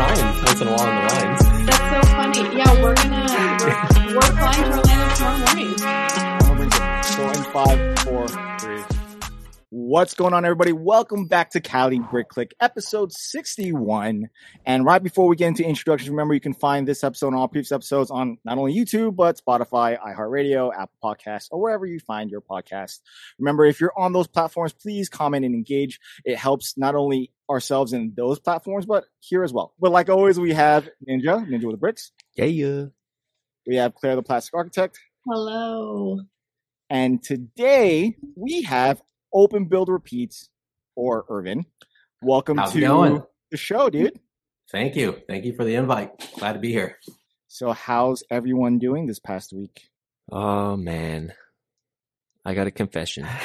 rhymes once in a while in the rhymes. That's so funny. Yeah, we're gonna we're, we're flying to Orlando tomorrow morning. I'm gonna bring it. So in five, four, three. What's going on, everybody? Welcome back to Cali Brick Click, episode 61. And right before we get into introductions, remember you can find this episode and all previous episodes on not only YouTube, but Spotify, iHeartRadio, Apple Podcasts, or wherever you find your podcast. Remember, if you're on those platforms, please comment and engage. It helps not only ourselves in those platforms, but here as well. But like always, we have Ninja, Ninja with the Bricks. Yeah, yeah. We have Claire, the Plastic Architect. Hello. And today we have Open Build Repeats or Irvin. Welcome How's to going? the show, dude. Thank you. Thank you for the invite. Glad to be here. So, how's everyone doing this past week? Oh man, I got a confession.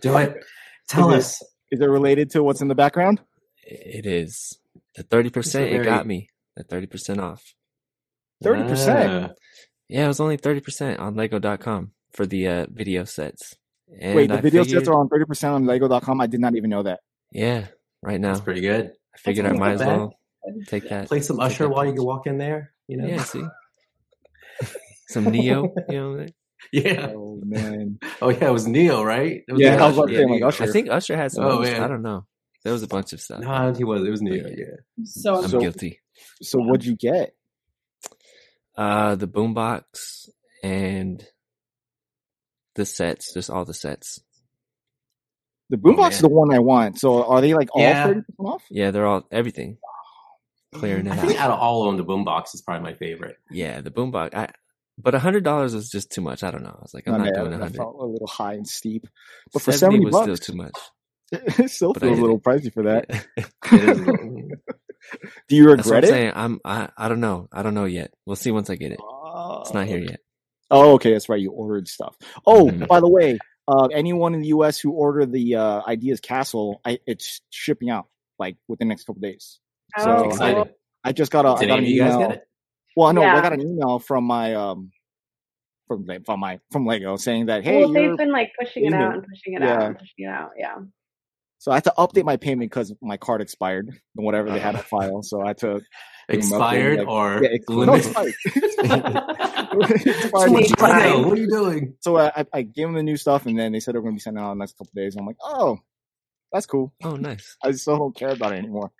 Do it. Tell us. Is it related to what's in the background? It is the thirty percent. It's a It got me the thirty percent off. 30%. Ah, Yeah, it was only thirty percent on Lego.com for the uh, VIDIYO sets. And Wait, the I VIDIYO figured, sets are on 30% on Lego.com. I did not even know that. Yeah, right now that's pretty good. I figured I might as bad. well take that. Play some Usher while you can walk in there. You know. Yeah, see, some Neo. You know, Yeah. Oh, man. Oh yeah, it was Neil, right? It was Yeah, Neo. I was about Yeah, like, Usher. I think Usher had some. Oh, other- man. I don't know. There was a bunch of stuff. No, he was. It was Neil. Yeah. Yeah. So I'm So- guilty. So, what'd you get? Uh, the boombox and the sets, just all the sets. The boombox man. is the one I want. So, are they like all Yeah. 30% off? Yeah, they're all everything. Clearing I it think out. out of all of them, the boombox is probably my favorite. Yeah, the boombox. I but a hundred dollars was just too much. I don't know. I was like, I'm My not bad, doing a hundred. felt a little high and steep. But for 70 was bucks, still too much. it still But feels a little it. pricey for that. It is little- Do you That's what regret I'm it? saying. I'm I I don't know. I don't know yet. We'll see once I get it. It's not here yet. Oh, okay, that's right. You ordered stuff. Oh, Mhm. by the way, uh, anyone in the U.S. who ordered the uh, Ideas Castle, I, it's shipping out like within the next couple days. Oh, So I, excited. I just got a I Did got an any of you guys email. Get it? Well, no, I got an email from my um from from my from Lego saying that hey, well, they've been like pushing it out and pushing it Yeah. out and pushing it out. Yeah. so I had to update my payment because my card expired and whatever they had to file. So I had to Expired like- or yeah, ex- no, limited? expired. What expired. Twenty five. are you doing? So I, I- I gave them the new stuff, and then they said they're going to be sending out in the next couple days. I'm like, oh, that's cool. Oh, nice. I still don't care about it anymore.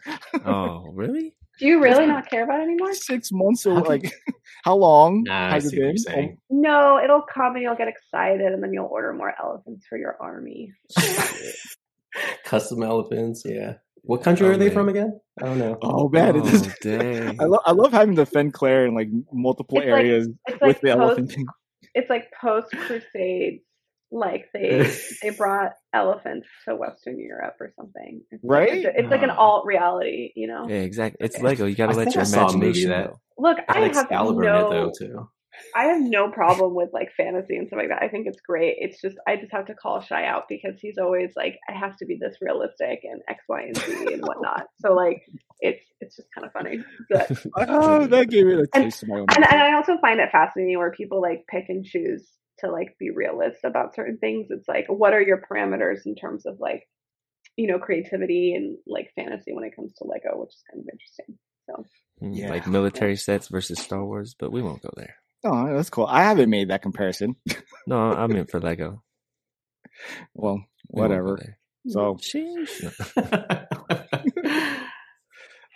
Oh, really? Do you really not care about it anymore? Six months or like, how long Nah, has it see what you're been? saying. No, it'll come and you'll get excited and then you'll order more elephants for your army. Custom elephants, yeah. What country Oh, are they man. from again? I don't know. Oh man, Oh, is. dang. I love I love having to defend Claire in like multiple It's areas It's with like the post, elephant thing. it's like post crusades. Like they they brought elephants to Western Europe or something. It's like, Right? it's, it's like an alt reality, you know. Yeah, exactly. It's Okay. Lego. You got to let your I saw a movie imagination that- go. Look, I have Excalibur no though too. I have no problem with like fantasy and stuff like that. I think it's great. It's just I just have to call Shy out because he's always like, it has to be this realistic and X, Y, and Z and whatnot. So like, it's it's just kind of funny. But, Oh, that gave me a And- taste of my own. and and I also find it fascinating where people like pick and choose to like be realist about certain things. It's like, what are your parameters in terms of like, you know, creativity and like fantasy when it comes to Lego, which is kind of interesting. So Mm, Yeah. Like military sets versus Star Wars, but we won't go there. Oh, that's cool. I haven't made that comparison. No, I meant for Lego. Well, We whatever. So, Sheesh.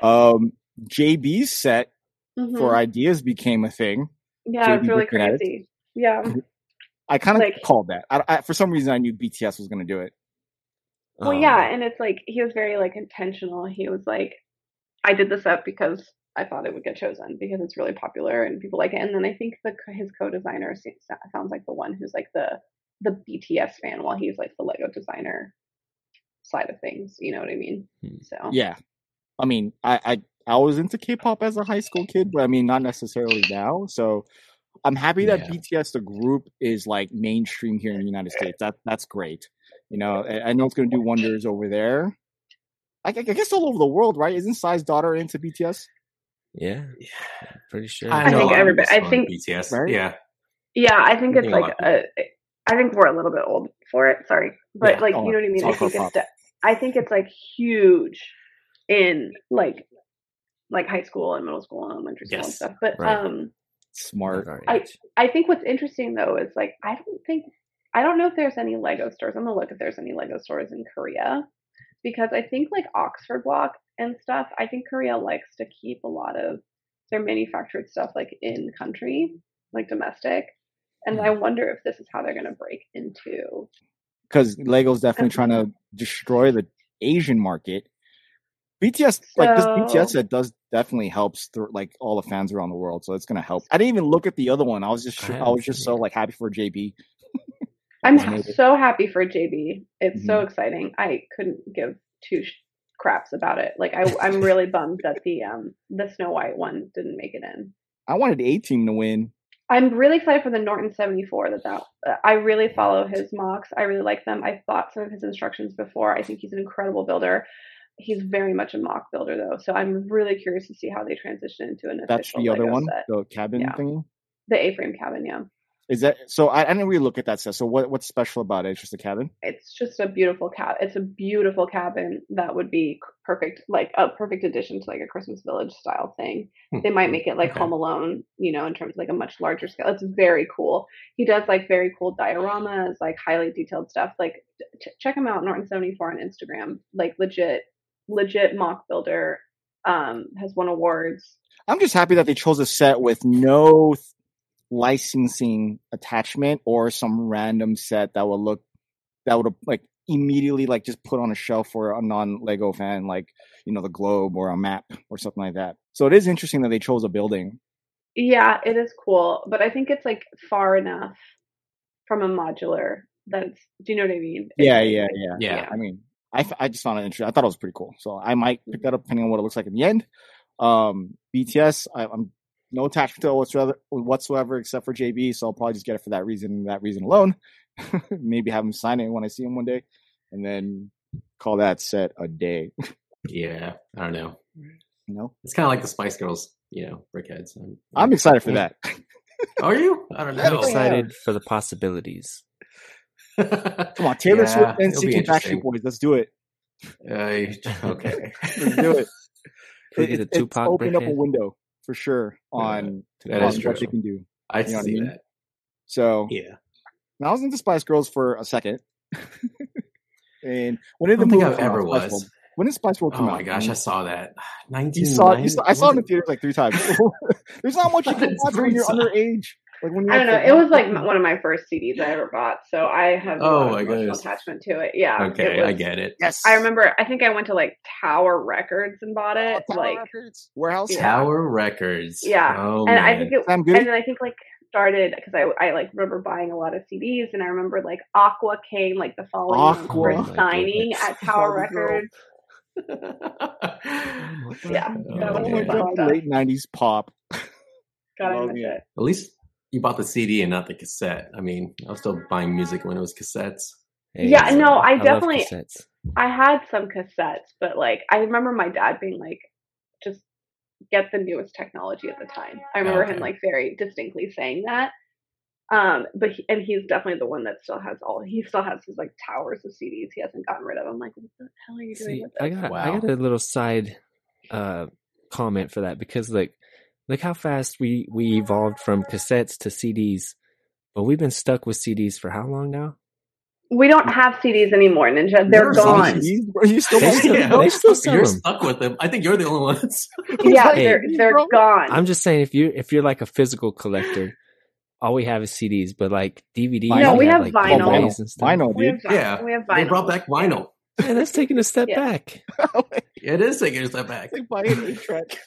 um, JB's set Mhm. for ideas became a thing. yeah, it's really looking it. crazy. Yeah. I kind of Like- called that. I, I, for some reason, I knew BTS was going to do it. Well, Um, yeah, and it's like he was very like intentional. He was like, I did this up because I thought it would get chosen because it's really popular and people like it. And then I think the his co-designer sounds like the one who's like the the BTS fan, while he's like the Lego designer side of things. You know what I mean? Hmm. So Yeah. I mean, I, I I was into K-pop as a high school kid, but I mean, not necessarily now. So I'm happy that Yeah. BTS, the group, is like mainstream here in the United States. That that's great. You know, I, I know it's going to do wonders over there. I, I guess all over the world, right? Isn't Psy's daughter into BTS? Yeah, pretty sure. I know think a lot of everybody- I think- BTS. Right? Yeah, yeah, I think I it's think like lot of a, I think we're a little bit old for it. Sorry, but Yeah. like Oh, you know what I mean. I think hardcore it's de- I think it's like huge in like like high school and middle school and elementary school and stuff. But right. um Smart. I- I think what's interesting though is like I don't think I don't know if there's any Lego stores. I'm gonna look if there's any Lego stores in Korea because I think like Oxford Block and stuff. I think Korea likes to keep a lot of their manufactured stuff like in country, like domestic. And I mm. wonder if this is how they're gonna break into. because Lego's definitely trying to destroy the Asian market. BTS, like this BTS set, does definitely helps through like all the fans around the world, so it's gonna help. I didn't even look at the other one. I was just, I I, was just so like happy for JB. I'm so happy for JB. It's Mm-hmm. so exciting. I couldn't give two sh- craps about it. Like I, I'm really bummed that the um the Snow White one didn't make it in. I wanted A Team to win. I'm really excited for the Norton 74. That that uh, I really follow his mocks. I really like them. I've bought some of his instructions before. I think he's an incredible builder. He's very much a mock builder though, so I'm really curious to see how they transition into an That's the other Lego one, set. the cabin Yeah. thingy. The A-frame cabin, yeah. Is that so? I, I didn't really look at that set. So what what's special about it? It's just a cabin. It's just a beautiful cab. It's a beautiful cabin that would be perfect, like a perfect addition to like a Christmas Village style thing. Hmm, they might hmm, make it like Okay. Home Alone, you know, in terms of like a much larger scale. It's very cool. He does like very cool dioramas, like highly detailed stuff. Like ch- check him out, Norton seventy four on Instagram. Like legit, legit mock builder. Um, has won awards. I'm just happy that they chose a set with no th- licensing attachment or some random set that would look that would like immediately like just put on a shelf for a non Lego fan, like you know the globe or a map or something like that. So it is interesting that they chose a building. Yeah, it is cool, but I think it's like far enough from a modular that's. Do you know what I mean? It's Yeah, like- yeah, yeah. Yeah. I mean, I, f- I just found it interesting. I thought it was pretty cool. So I might pick that up depending on what it looks like in the end. Um, BTS, I, I'm no attachment to it whatsoever, whatsoever except for JB. So I'll probably just get it for that reason, that reason alone. Maybe have him sign it when I see him one day, and then call that set a day. Yeah, I don't know. You know, It's kind of like the Spice Girls, you know, brickheads. I'm, I'm excited for that. Are you? I don't Yeah, I'm excited for the possibilities. Come on, Taylor Yeah, Swift and Seeking. Backstreet Boys. Let's do it. Uh, okay. Let's do it. We It- it's opened up a window for sure on, that on what they can do. I You know what I see mean? that. So Yeah. I was into Spice Girls for a second. and when did the movie I've ever was. World? When did Spice World Oh come out? my gosh, I saw that. you saw, you saw I saw it in the theaters like three times. There's not much you can watch when you're underage. Like when you're I don't know. It was like one of my first CDs I ever bought, so I have a Oh lot of my emotional goodness. attachment to it. Yeah. Okay, it I get it. yes. I remember. I think I went to like Tower Records and bought Oh, it. Tower like, Records. Warehouse. Yeah. Tower Records. Yeah, Oh, and I think it. Sam Goody? And then I think like started because I I like remember buying a lot of CDs, and I remember like Aqua came like the following Aqua. for Oh signing at Tower Barbie girl. Records. Yeah, Oh, that was Oh man. my god, late '90s pop. Gotta Love it. it. At least you bought the CD and not the cassette. I mean, I was still buying music when it was cassettes. Hey, Yeah, so no, I love definitely- cassettes. I had some cassettes, but like I remember my dad being like, just get the newest technology at the time. I remember him like very distinctly saying that. Um, but he, and he's definitely the one that still has all. He still has his like towers of CDs. He hasn't gotten rid of. I'm like, what the hell are you doing See, with I this? got I got a little side uh comment for that because like look how fast we we evolved from cassettes to CDs, but we've been stuck with CDs for how long now? we don't have CDs anymore, Ninja. They're Never gone. CDs. you still, they still, yeah, they still You're them. stuck with them. I think you're the only one that's. yeah, Hey, they're they're gone. I'm just saying if you if you're like a physical collector, all we have is CDs, but like DVDs, No, you we have like vinyl. Blu-rays and stuff. Vinyl, we have dude. vinyl. Yeah, we have vinyl. They brought back vinyl. Man, that's taking a step Yeah. back. It is taking a step back. Like buy an eight track.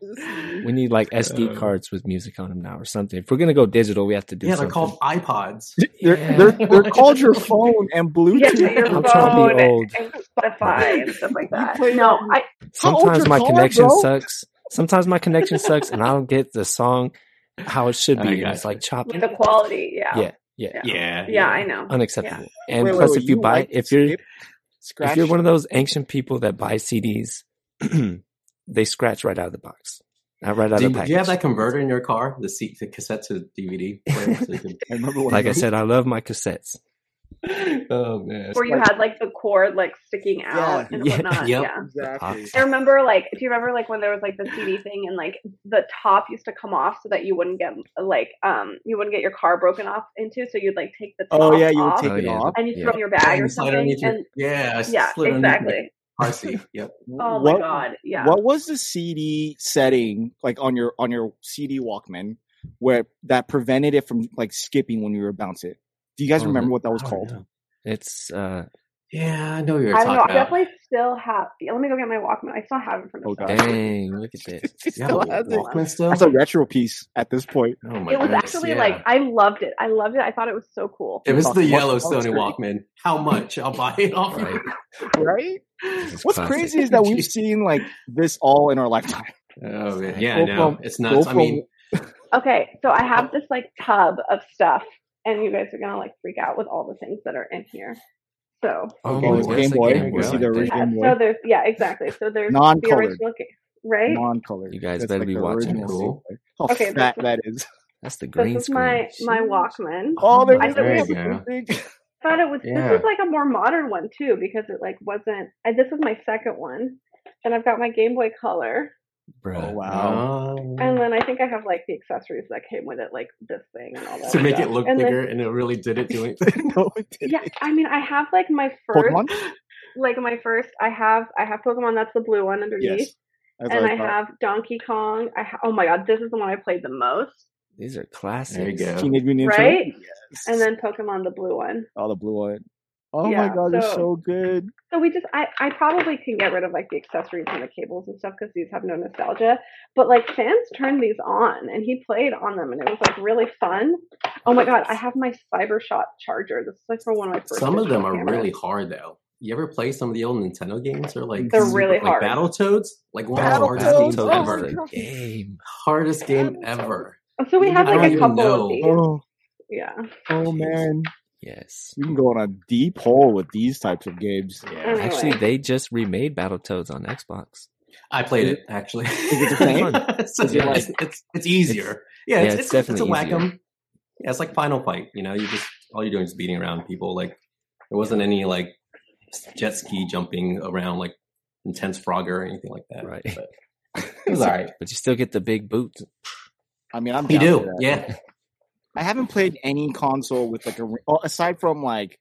We need like SD Uh, cards with music on them now or something. If we're gonna go digital, we have to do Yeah, they're called iPods. They're, Yeah. they're they're called your phone and Bluetooth. Yeah, your I'm trying to be old. and Spotify and stuff like that. play No, I Sometimes my car, connection bro? sucks. Sometimes my connection sucks, and I don't get the song how it should be. And it's you. like choppy. the quality. Yeah. Yeah, yeah, Yeah. Yeah, Yeah, I know. unacceptable. And Wait, wait, plus, wait, if you, buy, like if you're scratch, if you're one of those ancient people that buy CDs, they scratch right out of the box, not right out Do of you, the do you have that converter in your car? The, C, the cassette to DVD player? So can- I remember like I said, I love my cassettes. oh man. where you like- had like the cord like sticking out and Yeah. whatnot. Yep. Yeah. Exactly. I remember like do you remember like when there was like the CD thing and like the top used to come off so that you wouldn't get like um you wouldn't get your car broken off into so you'd like take the top Oh yeah, you would off take Oh, it off. and you Yeah. throw it in your bag or something underneath your- and yeah, yeah slid underneath my exactly Seat. Yep. oh what, my god yeah What was the CD setting like on your on your CD Walkman where that prevented it from like skipping when you were bounce it? Do you guys Oh, remember what that was called? know. It's uh Yeah, I know you're I talking don't know I definitely still have let me go get my Walkman I still have it from Oh, the God. dang, look at this. It Yeah, still has it. Walkman still. That's a retro piece at this point. oh my god. it was goodness, actually yeah. like I loved it I loved it I thought it was so cool It was Cost the much yellow Sony screen. Walkman, how much? I'll buy it off Right. you. Right? It's What's classic. crazy is that we've seen like this all in our lifetime. Oh man. yeah, Go I know. from- It's go nuts. I mean, Okay, so I have this like tub of stuff, and you guys are gonna like freak out with all the things that are in here. So Oh, Game- that's Game a Boy. Game We Boy see the original- yeah, Game Boy. so there's yeah, exactly. So there's the Non-colored. original, ga- right? Non-colored. You guys That's better like be watching original this. Game Boy. How Okay, fat is- that is. That's the green this is screen. my my Walkman. Oh, there I you thought we go. had- Thought it was Yeah. this is like a more modern one too because it like wasn't. And this is my second one. Then I've got my Game Boy Color, Bruh. Oh wow. um, and then I think I have like the accessories that came with it, like this thing and all that. to make stuff. it look and then- bigger, and it really didn't do anything. no, it didn't. yeah, I mean, I have like my first, Pokemon? like my first. I have I have Pokemon. That's the blue one underneath. Yes. And what I have Donkey Kong. I ha- oh my god, this is the one I played the most. These are classics. There you go. Teenage Mutant Ninja Right? Yes. And then Pokemon the blue one. oh, the blue one. Oh my Yeah, god, they're so- so good. So we just I I probably can get rid of like the accessories and the cables and stuff because these have no nostalgia. But like fans turned these on and he played on them and it was like really fun. Oh my god, I have my CyberShot charger. This is like for one of my first. Some of them are cameras. really hard though. You ever play some of the old Nintendo games? They're like They're super- really like hard. Battletoads, like one of the Battletoads? hardest games Oh, ever. my the God. game. Hardest game ever. So we have I like don't a couple know. of these. Oh, Yeah. oh man. Yes. You can go on a deep hole with these types of games. Yeah, Anyway. Actually, they just remade Battletoads on Xbox. I played it actually. Is it the same? it's, Is like- it's, it's it's easier. Yeah, Yeah, it's, it's it's, it's a definitely whack 'em. easier. Yeah, it's like Final Fight. You know, you just all you're doing is beating around people. Like there wasn't any like jet ski jumping around like intense Frogger or anything like that. Right. But it was all right. But you still get the big boots. I mean, I'm You do, yeah. I haven't played any console with like a oh, aside from like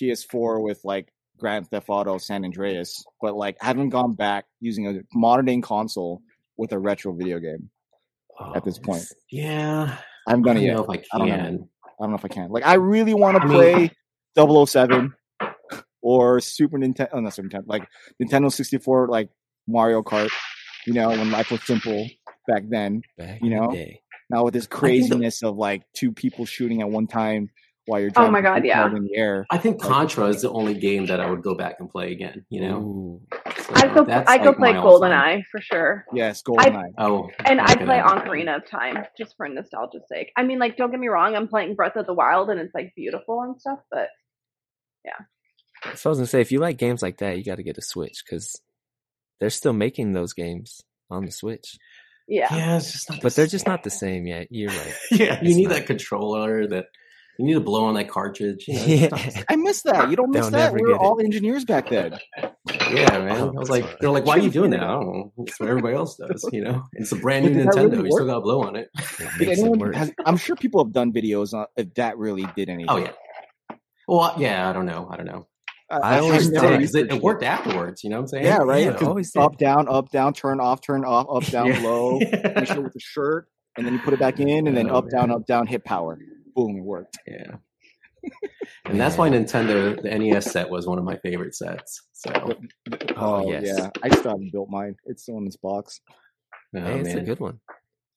PS4 with like Grand Theft Auto San Andreas, but like I haven't gone back using a modern day console with a retro video game. At this oh, point. Yeah, I haven't I done it yet. know if I I don't know. I don't know if I can. Like I really want to I mean- play 007 or Super Nintendo, oh, not Super Nintendo, like Nintendo 64, like Mario Kart. You know, when life was simple back then. Back You know? the. Now with this think the- craziness of like two people shooting at one time while you're Oh my God, yeah. in the air. I think Contra is the only game that I would go back and play again. You know, So I go I go like play my all-time. GoldenEye for sure. Yes, GoldenEye. Oh, And I play that- Ocarina of Time just for nostalgia's sake. I mean, like, don't get me wrong, I'm playing Breath of the Wild and it's like beautiful and stuff, but yeah. So I was gonna say, if you like games like that, you got to get a Switch because they're still making those games on the Switch, yeah. Yeah, it's just not. but the they're just same. not the same yet. You're right. Yeah, you need not. that controller. That you need to blow on that cartridge. You know, it's not the Yeah. I miss that. You don't miss They'll that. We were get it. all engineers back then. Yeah, man. I was like, they're like, why are you doing that? True. I don't know. It's what everybody else does. You know, it's a brand new But did that Nintendo. really you still got to blow on it. It Did makes it has, I'm sure people have done videos on if that really did oh, anything. Oh yeah. Well, yeah. I don't know. I don't know. I I've always never did, because it, it worked afterwards. You know what I'm saying? Yeah, right. Yeah, 'Cause always did. up, down, up, down, turn off, turn off, up, down, Yeah. low. Finish it with the shirt, and then you put it back in, and then Oh, up, down, up, down, hit power. Boom, it worked. Yeah. And that's why Nintendo, the NES set was one of my favorite sets. So, oh, Oh, yes. yeah, I still haven't built mine. It's still in this box. oh, Hey, it's a man. good one. Oh,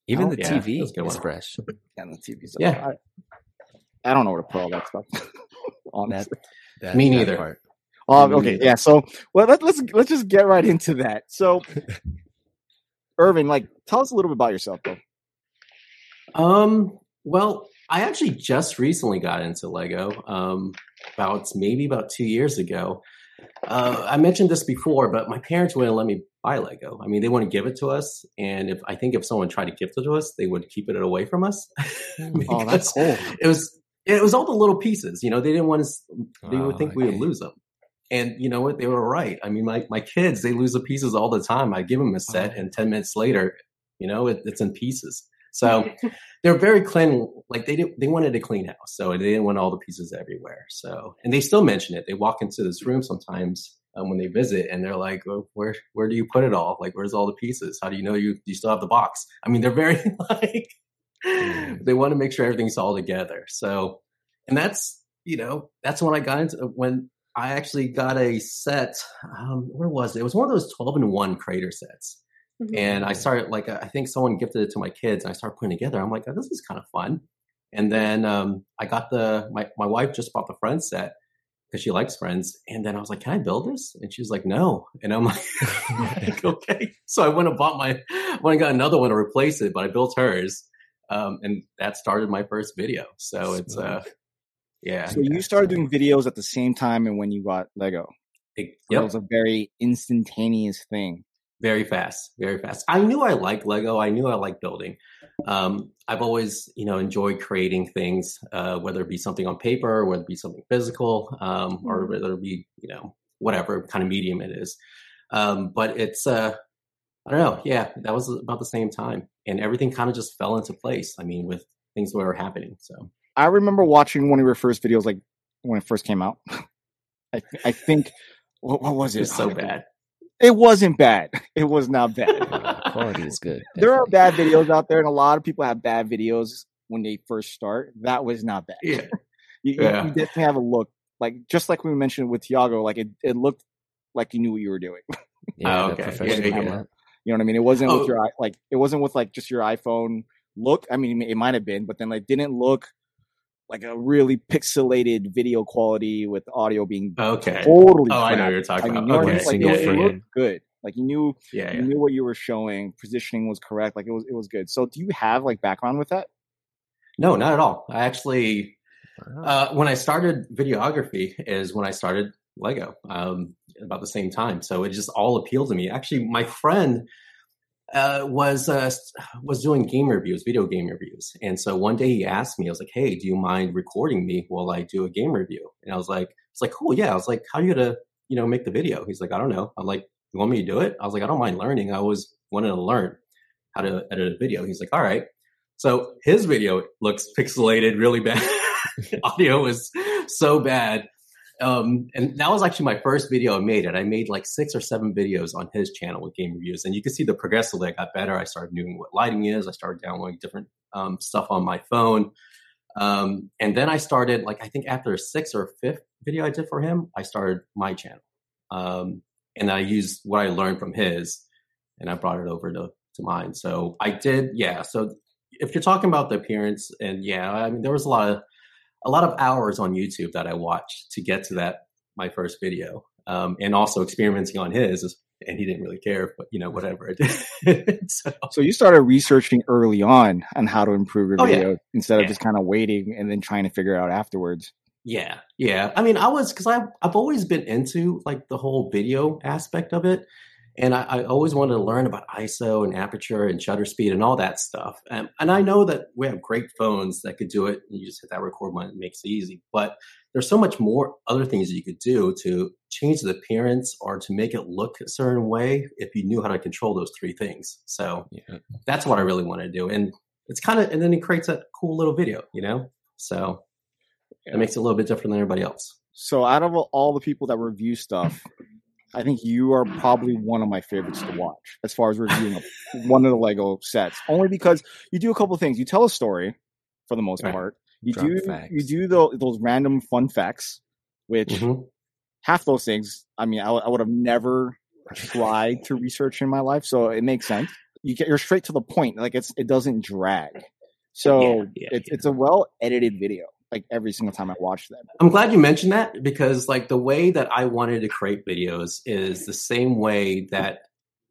Even Oh, the yeah, TV that's a good is one. fresh. Yeah, the TV's. Yeah. I, I don't know where to put all that stuff. Honestly. That- Me that neither. part. Um, Me okay, neither. yeah. So, well, let, let's let's just get right into that. So, Irvin, like, tell us a little bit about yourself, though. Um, well, I actually just recently got into Lego. Um, about maybe about two years ago. Uh, I mentioned this before, but my parents wouldn't let me buy Lego. I mean, they wouldn't give it to us, and if I think if someone tried to gift it to us, they would keep it away from us. Oh, that's cool. It was it was all the little pieces. You know, they didn't want to. They Oh, would think we would lose them. And you know what? They were right. I mean, my my kids, they lose the pieces all the time. I give them a set, Oh. and ten minutes later, you know, it, it's in pieces. So they're very clean. Like they did, they wanted a clean house, so they didn't want all the pieces everywhere. So, and they still mention it. They walk into this room sometimes um, when they visit, and they're like, oh, "Where where do you put it all? Like, where's all the pieces? How do you know you you still have the box?" I mean, they're very like. They want to make sure everything's all together. So, and that's you know that's when I got into when I actually got a set. Um, where was it? It was one of those twelve and one Creator sets Mhm. and I started like I think someone gifted it to my kids, and I started putting it together. I'm like, oh, this is kind of fun. And then um, I got the my my wife just bought the Friends set because she likes Friends, and then I was like, can I build this? And she was like, no. And I'm like, like, okay. So I went and bought my went and got another one to replace it, but I built hers, um, and that started my first video. So it's uh, yeah. So you started doing videos at the same time and when you got Lego. It, It was a very instantaneous thing. very fast very fast i knew i liked lego i knew i liked building um, i've always you know enjoyed creating things uh, whether it be something on paper whether it be something physical um, or Mhm. whether it be you know whatever kind of medium it is um, but it's uh, i don't know yeah that was about the same time and everything kind of just fell into place i mean with things that were happening so I remember watching one of your first videos, like when it first came out. I, th- I think what, what was it it? was so bad It wasn't bad. It was not bad. Quality is good. there are bad videos out there, and a lot of people have bad videos when they first start. That was not bad. yeah You, you- Yeah. you definitely have a look like just like we mentioned with Tiago. Like it, it looked like you knew what you were doing. Yeah, Oh, okay. Yeah, yeah, yeah. camera. You know what I mean? It wasn't Oh. with your eye- like it wasn't with like just your iPhone look. I mean, it might have been, but then like didn't look like a really pixelated video quality with audio being okay totally. oh i know what you're talking I mean, about you know what I okay mean? Like Single it, it looked good. Like you knew yeah you yeah knew what you were showing. Positioning was correct. Like it was it was good. So do you have like background with that? no not at all i actually Uh, when I started videography is when I started Lego um, about the same time. So it just all appealed to me. Actually, my friend uh, was uh, was doing game reviews, video game reviews, and so one day he asked me, I was like, "Hey, do you mind recording me while I do a game review?" And I was like, "It's like cool, yeah." I was like, "How are you gonna you know make the video?" He's like, "I don't know." I'm like, "You want me to do it?" I was like, "I don't mind learning. I always wanted to learn how to edit a video." He's like, "All right." So his video looks pixelated, really bad. Audio is so bad. Um, and that was actually my first video I made. And I made like six or seven videos on his channel with game reviews. And you can see the progressively I got better. I started knowing what lighting is. I started downloading different um, stuff on my phone. Um, and then I started, like, I think after a sixth or fifth video I did for him, I started my channel. Um, and I used what I learned from his and I brought it over to, to mine. So I did, yeah. So if you're talking about the appearance, and yeah, I mean, there was a lot of, a lot of hours on YouTube that I watched to get to that my first video, um, and also experimenting on his, and he didn't really care, but you know whatever I did. so So you started researching early on on how to improve your Oh, yeah. video instead of Yeah. just kind of waiting and then trying to figure out afterwards. yeah, yeah. I mean, I was because I've I've always been into like the whole video aspect of it, and I, I always wanted to learn about ISO and aperture and shutter speed and all that stuff. And, and I know that we have great phones that could do it. And you just hit that record button, it makes it easy. But there's so much more other things that you could do to change the appearance or to make it look a certain way if you knew how to control those three things. So Yeah. that's what I really want to do. And it's kind of, and then it creates a cool little video, you know? So Yeah. it makes it a little bit different than everybody else. So out of all the people that review stuff, I think you are probably one of my favorites to watch as far as reviewing one of the Lego sets. Only because you do a couple of things. You tell a story for the most Right. part. You Drop do facts. you do the, those random fun facts, which Mhm. half those things. I mean, I would have never tried to research in my life, so it makes sense. You get you're straight to the point. Like it's it doesn't drag. So Yeah, yeah, it's it's a well edited video. Like every single time I watch them. I'm glad you mentioned that because like the way that I wanted to create videos is the same way that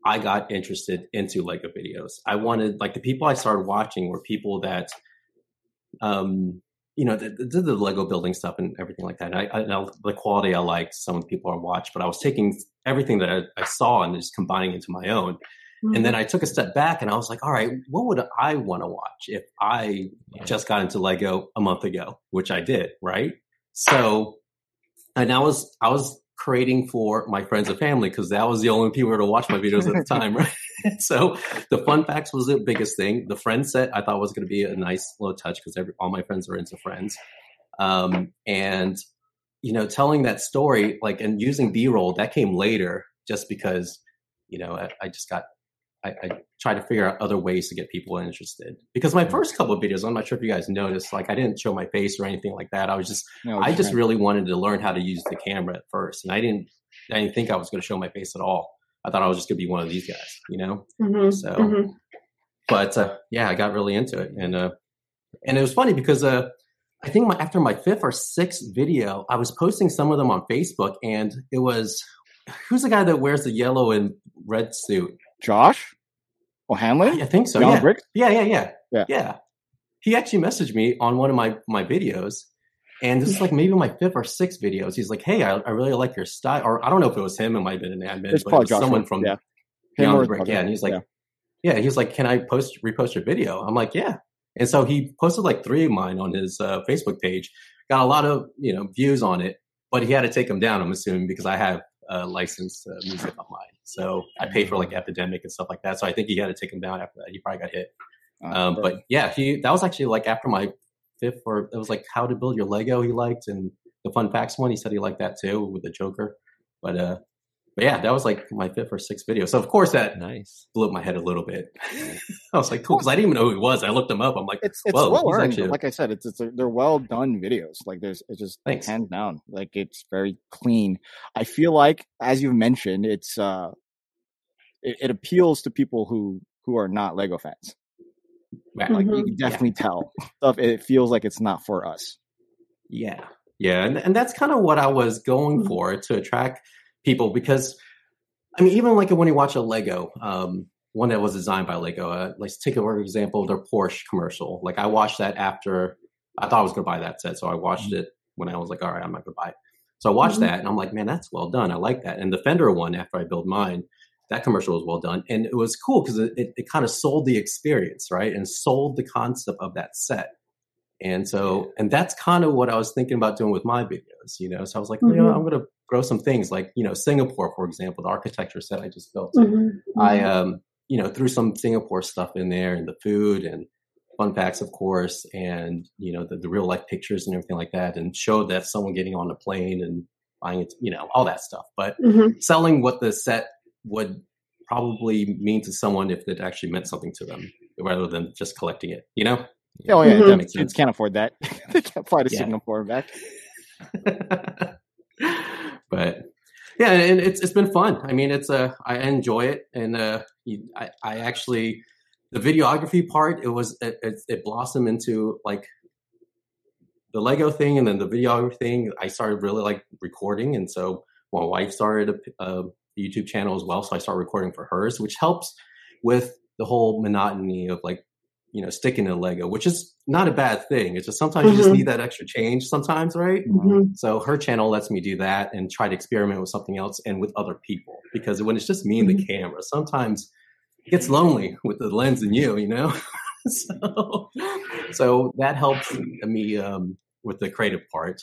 I got interested into Lego videos. I wanted like the people I started watching were people that um you know, did the Lego building stuff and everything like that. I, I know the quality I liked, some of the people I watched, but I was taking everything that I, I saw and just combining it into my own. And then I took a step back and I was like, all right, what would I want to watch if I just got into Lego a month ago, which I did, right? So, and I was, I was creating for my friends and family because that was the only people who were to watch my videos at the time, right? so the fun facts was the biggest thing. The friend set I thought was going to be a nice little touch because all my friends are into friends. Um, and, you know, telling that story, like, and using B roll, that came later just because, you know, I, I just got I, I try to figure out other ways to get people interested. Because my first couple of videos, I'm not sure if you guys noticed, like I didn't show my face or anything like that. I was just, No, I just right. really wanted to learn how to use the camera at first, and I didn't, I didn't think I was going to show my face at all. I thought I was just going to be one of these guys, you know. Mhm, So, mhm. but uh, yeah, I got really into it, and uh, and it was funny because uh, I think my, after my fifth or sixth video, I was posting some of them on Facebook, and it was who's the guy that wears the yellow and red suit? Josh O'Hanlon, I think so. John yeah. Brick. Yeah, yeah, yeah, Yeah. yeah. He actually messaged me on one of my my videos, and this is like maybe my fifth or sixth videos. He's like, "Hey, I, I really like your style," or I don't know if it was him. It might have been an admin, It's but it probably was someone from yeah. Beyond or the Brick. Yeah, and he's like, yeah. "Yeah." He's like, "Can I post repost your video?" I'm like, "Yeah." And so he posted like three of mine on his uh, Facebook page. Got a lot of you know views on it, but he had to take them down. I'm assuming because I have uh, licensed uh, music on so I pay for like Epidemic and stuff like that. So I think he had to take him down after that. He probably got hit. Uh, Um, but yeah, he that was actually like after my fifth or it was like how to build your Lego he liked and the fun facts one he said he liked that too with the Joker. But uh but yeah, that was like my fifth or sixth video. So of course that Nice. blew up my head a little bit. I was like, cool, because I didn't even know who he was. I looked him up. I'm like, it's it's Whoa, well he's earned. actually- Like I said, it's it's a, they're well done videos. Like there's it's just Thanks. hands down. Like it's very clean. I feel like, as you've mentioned, it's uh, it, it appeals to people who who are not Lego fans. man, Like Mhm. you can definitely tell stuff. It feels like it's not for us. Yeah. Yeah. And, and that's kind of what I was going for to attract people because, I mean, even like when you watch a Lego, um, one that was designed by Lego, uh, let's take a for example, their Porsche commercial. Like I watched that after I thought I was going to buy that set. So I watched it when I was like, all right, I'm not going to buy it. So I watched Mhm. that and I'm like, man, that's well done. I like that. And the Fender one, after I build mine, that commercial was well done. And it was cool because it, it, it kind of sold the experience, right? And sold the concept of that set. And so, and that's kind of what I was thinking about doing with my videos, you know. So I was like, you know, Mhm. I'm going to grow some things like, you know, Singapore, for example, the architecture set I just built. Mhm, I, mhm. um, you know, threw some Singapore stuff in there and the food and fun facts, of course, and, you know, the, the real life pictures and everything like that, and showed that someone getting on a plane and buying it, you know, all that stuff. But Mhm. selling what the set would probably mean to someone if it actually meant something to them rather than just collecting it, you know? Oh yeah, Mhm. kids sense. can't afford that. they can't fly to Yeah. Singapore and back. but yeah, and it's it's been fun. I mean, it's uh, I enjoy it, and uh, you- I I actually the videography part it was it, it, it blossomed into like the Lego thing, and then the videography thing. I started really like recording, and so my wife started a, a YouTube channel as well, so I started recording for hers, which helps with the whole monotony of like you know sticking to Lego, which is not a bad thing. It's just sometimes you just Mhm. need that extra change sometimes, right? Mhm. So her channel lets me do that and try to experiment with something else and with other people because when it's just me and the camera, sometimes it gets lonely with the lens and you, you know. so, so that helps me um, with the creative part.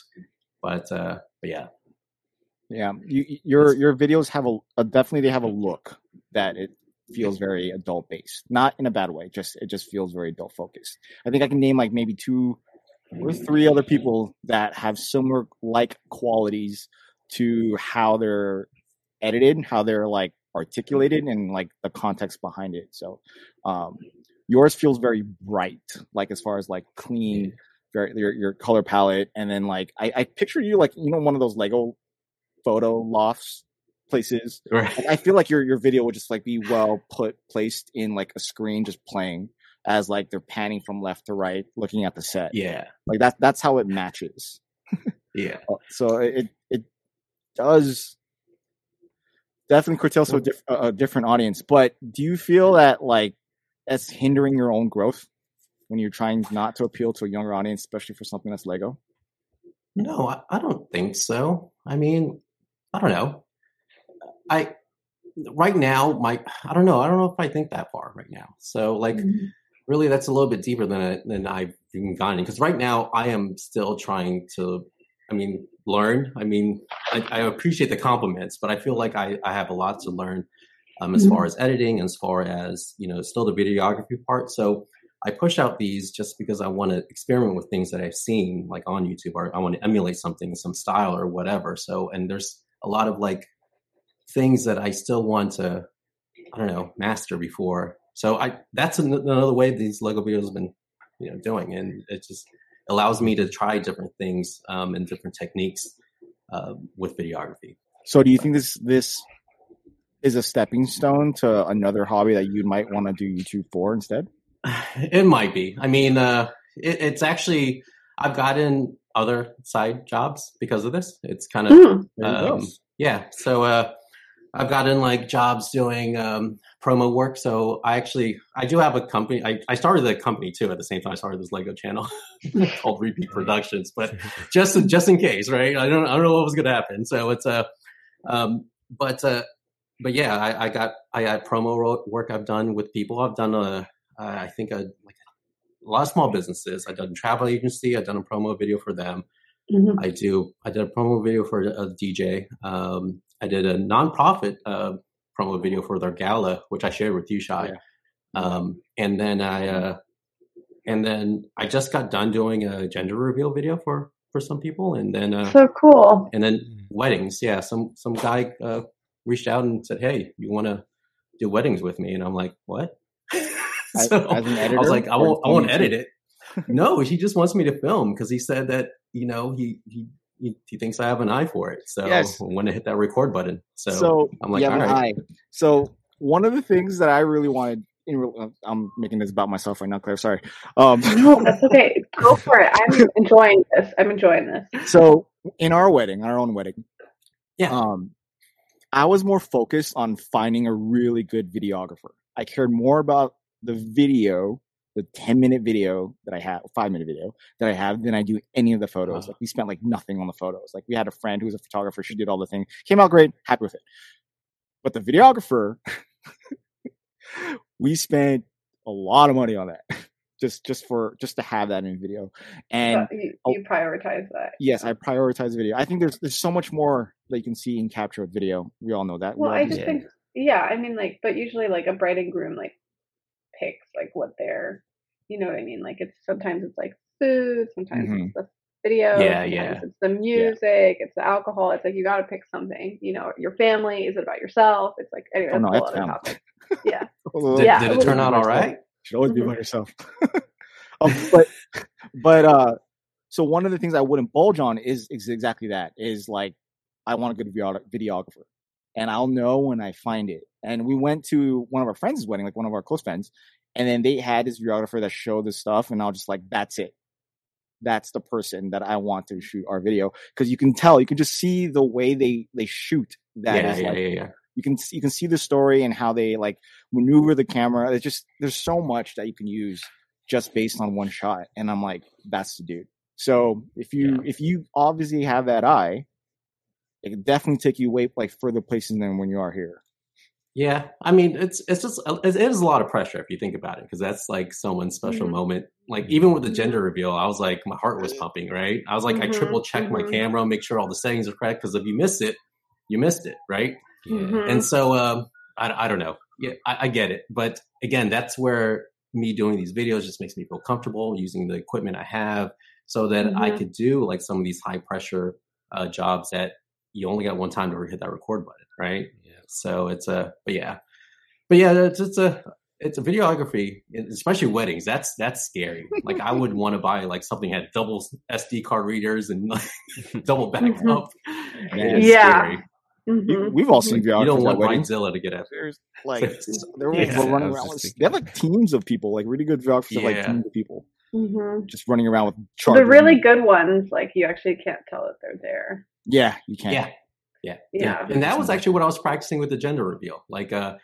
But, uh, but yeah, Yeah, you, you- your your videos have a, a definitely they have a look that it feels very adult based, not in a bad way. Just it just feels very adult focused. I think I can name like maybe two or three other people that have similar like qualities to how they're edited, how they're like articulated, and like the context behind it. So, um, yours feels very bright, like as far as like clean, very your your color palette, and then like I, I picture you like you know one of those Lego photo lofts places. right. Like, I feel like your your video would just like be well put placed in like a screen just playing as like they're panning from left to right looking at the set. Yeah, Like that that's how it matches. yeah. Uh, so it it does definitely curtail to a, diff- a a different audience. But do you feel that like that's hindering your own growth when you're trying not to appeal to a younger audience, especially for something that's Lego? No, I, I don't think so. I mean, I don't know. I right now, my I don't know. I don't know if I think that far right now. So like, Mhm. really, that's a little bit deeper than I, than I've even gotten because right now I am still trying to. I mean, learn. I mean, I, I appreciate the compliments, but I feel like I, I have a lot to learn um, as Mhm. far as editing, as far as you know, still the videography part. So I push out these just because I want to experiment with things that I've seen like on YouTube, or I want to emulate something, some style or whatever. So, and there's a lot of like things that I still want to, I don't know, master before. So I that's another way these Lego videos have been, you know, doing, and it just allows me to try different things um, and different techniques uh, with videography. So do you think this this is a stepping stone to another hobby that you might want to do YouTube for instead? It might be. I mean, uh, it, it's actually I've gotten other side jobs because of this. It's kind of Mm. There you go. um, yeah. So uh, I've gotten like jobs doing um, promo work. So I actually I do have a company. I, I started the company too at the same time. I started this Lego channel called Repeat Productions, but just just in case, right? I don't I don't know what was going to happen. So it's a um, but uh, but yeah, I, I got I got promo work I've done with people. I've done a uh, I think a like a lot of small businesses. I've done a travel agency. I've done a promo video for them. Mhm. I do. I did a promo video for a DJ. Um, I did a nonprofit uh, promo video for their gala, which I shared with you, Shai. Um, and then I, uh, and then I just got done doing a gender reveal video for for some people, and then uh, So cool. and then weddings. Yeah, some some guy uh, reached out and said, "Hey, you want to do weddings with me?" And I'm like, "What?" So as an I was like, "I won't, I won't edit it." no, he just wants me to film because he said that you know he he he, he thinks I have an eye for it. So Yes. I want to hit that record button. So, So, I'm like, yeah, all but right. I- So one of the things that I really wanted, in, real- I'm making this about myself right now, Claire. Sorry. Um, No, that's okay. Go for it. I'm enjoying this. I'm enjoying this. so in our wedding, our own wedding, Yeah. um, I was more focused on finding a really good videographer. I cared more about the video, the 10 minute video that I have, five minute video that I have than I do any of the photos. Wow. Like we spent like nothing on the photos. Like we had a friend who was a photographer. She did all the things. Came out great. Happy with it. But the videographer, we spent a lot of money on that. Just, just for, just to have that in video. And So you, you prioritize that. yes, I prioritize video. I think there's there's so much more that you can see and capture with video. We all know that. Well, I just think, yeah, I mean, like, but usually, like, a bride and groom, like, picks, like, what they're, you know what I mean? Like, it's sometimes it's like food, sometimes Mhm. it's the video, Yeah, yeah. it's the music, it's the alcohol. It's like, you got to pick something, you know, your family, is it about yourself? It's like, anyway, Oh, that's no, it's family. topic. Yeah. Did, Yeah, did it it turn out all right? should always be about yourself. um, but but uh, so one of the things I wouldn't bulge on is, is exactly that. Is like I want a good video- videographer, and I'll know when I find it. And we went to one of our friends' wedding, like one of our close friends, and then they had this videographer that showed the stuff, and I was just like, that's it. That's the person that I want to shoot our video because you can tell, you can just see the way they they shoot. That yeah, is yeah, like yeah, yeah. you can you can see the story and how they like maneuver the camera. It's just there's so much that you can use just based on one shot, and I'm like, that's the dude. So if you Yeah. if you obviously have that eye, it can definitely take you way like further places than when you are here. Yeah, I mean, it's it's just it is a lot of pressure if you think about it because that's like someone's special Mhm. moment. Like even with the gender reveal, I was like, my heart was pumping. Right, I was like, I Mhm, triple checked my mhm. camera, make sure all the settings are correct because if you miss it, you missed it, right? Yeah. Mhm. And so, um, I, I don't know. Yeah, I, I get it, but again, that's where me doing these videos just makes me feel comfortable using the equipment I have, so that I could do like some of these high pressure uh, jobs that you only got one time to hit that record button, right? Yeah. So it's a, but yeah, but yeah, it's, it's a, it's a videography, especially weddings. That's that's scary. Like I would want to buy like something that had double SD card readers and like double back Mhm. up. It's Yeah. scary. You- Mhm. We've all seen You don't want weddings. Bridezilla to get after. There's like they're Yeah, running around. With, thinking they have like teams of people, like really good videographers have like teams of people Mhm. just running around with The really good ones, like, you actually can't tell that they're there. yeah, you can't. Yeah. Yeah. Yeah. And that was actually what I was practicing with the gender reveal. Like, uh,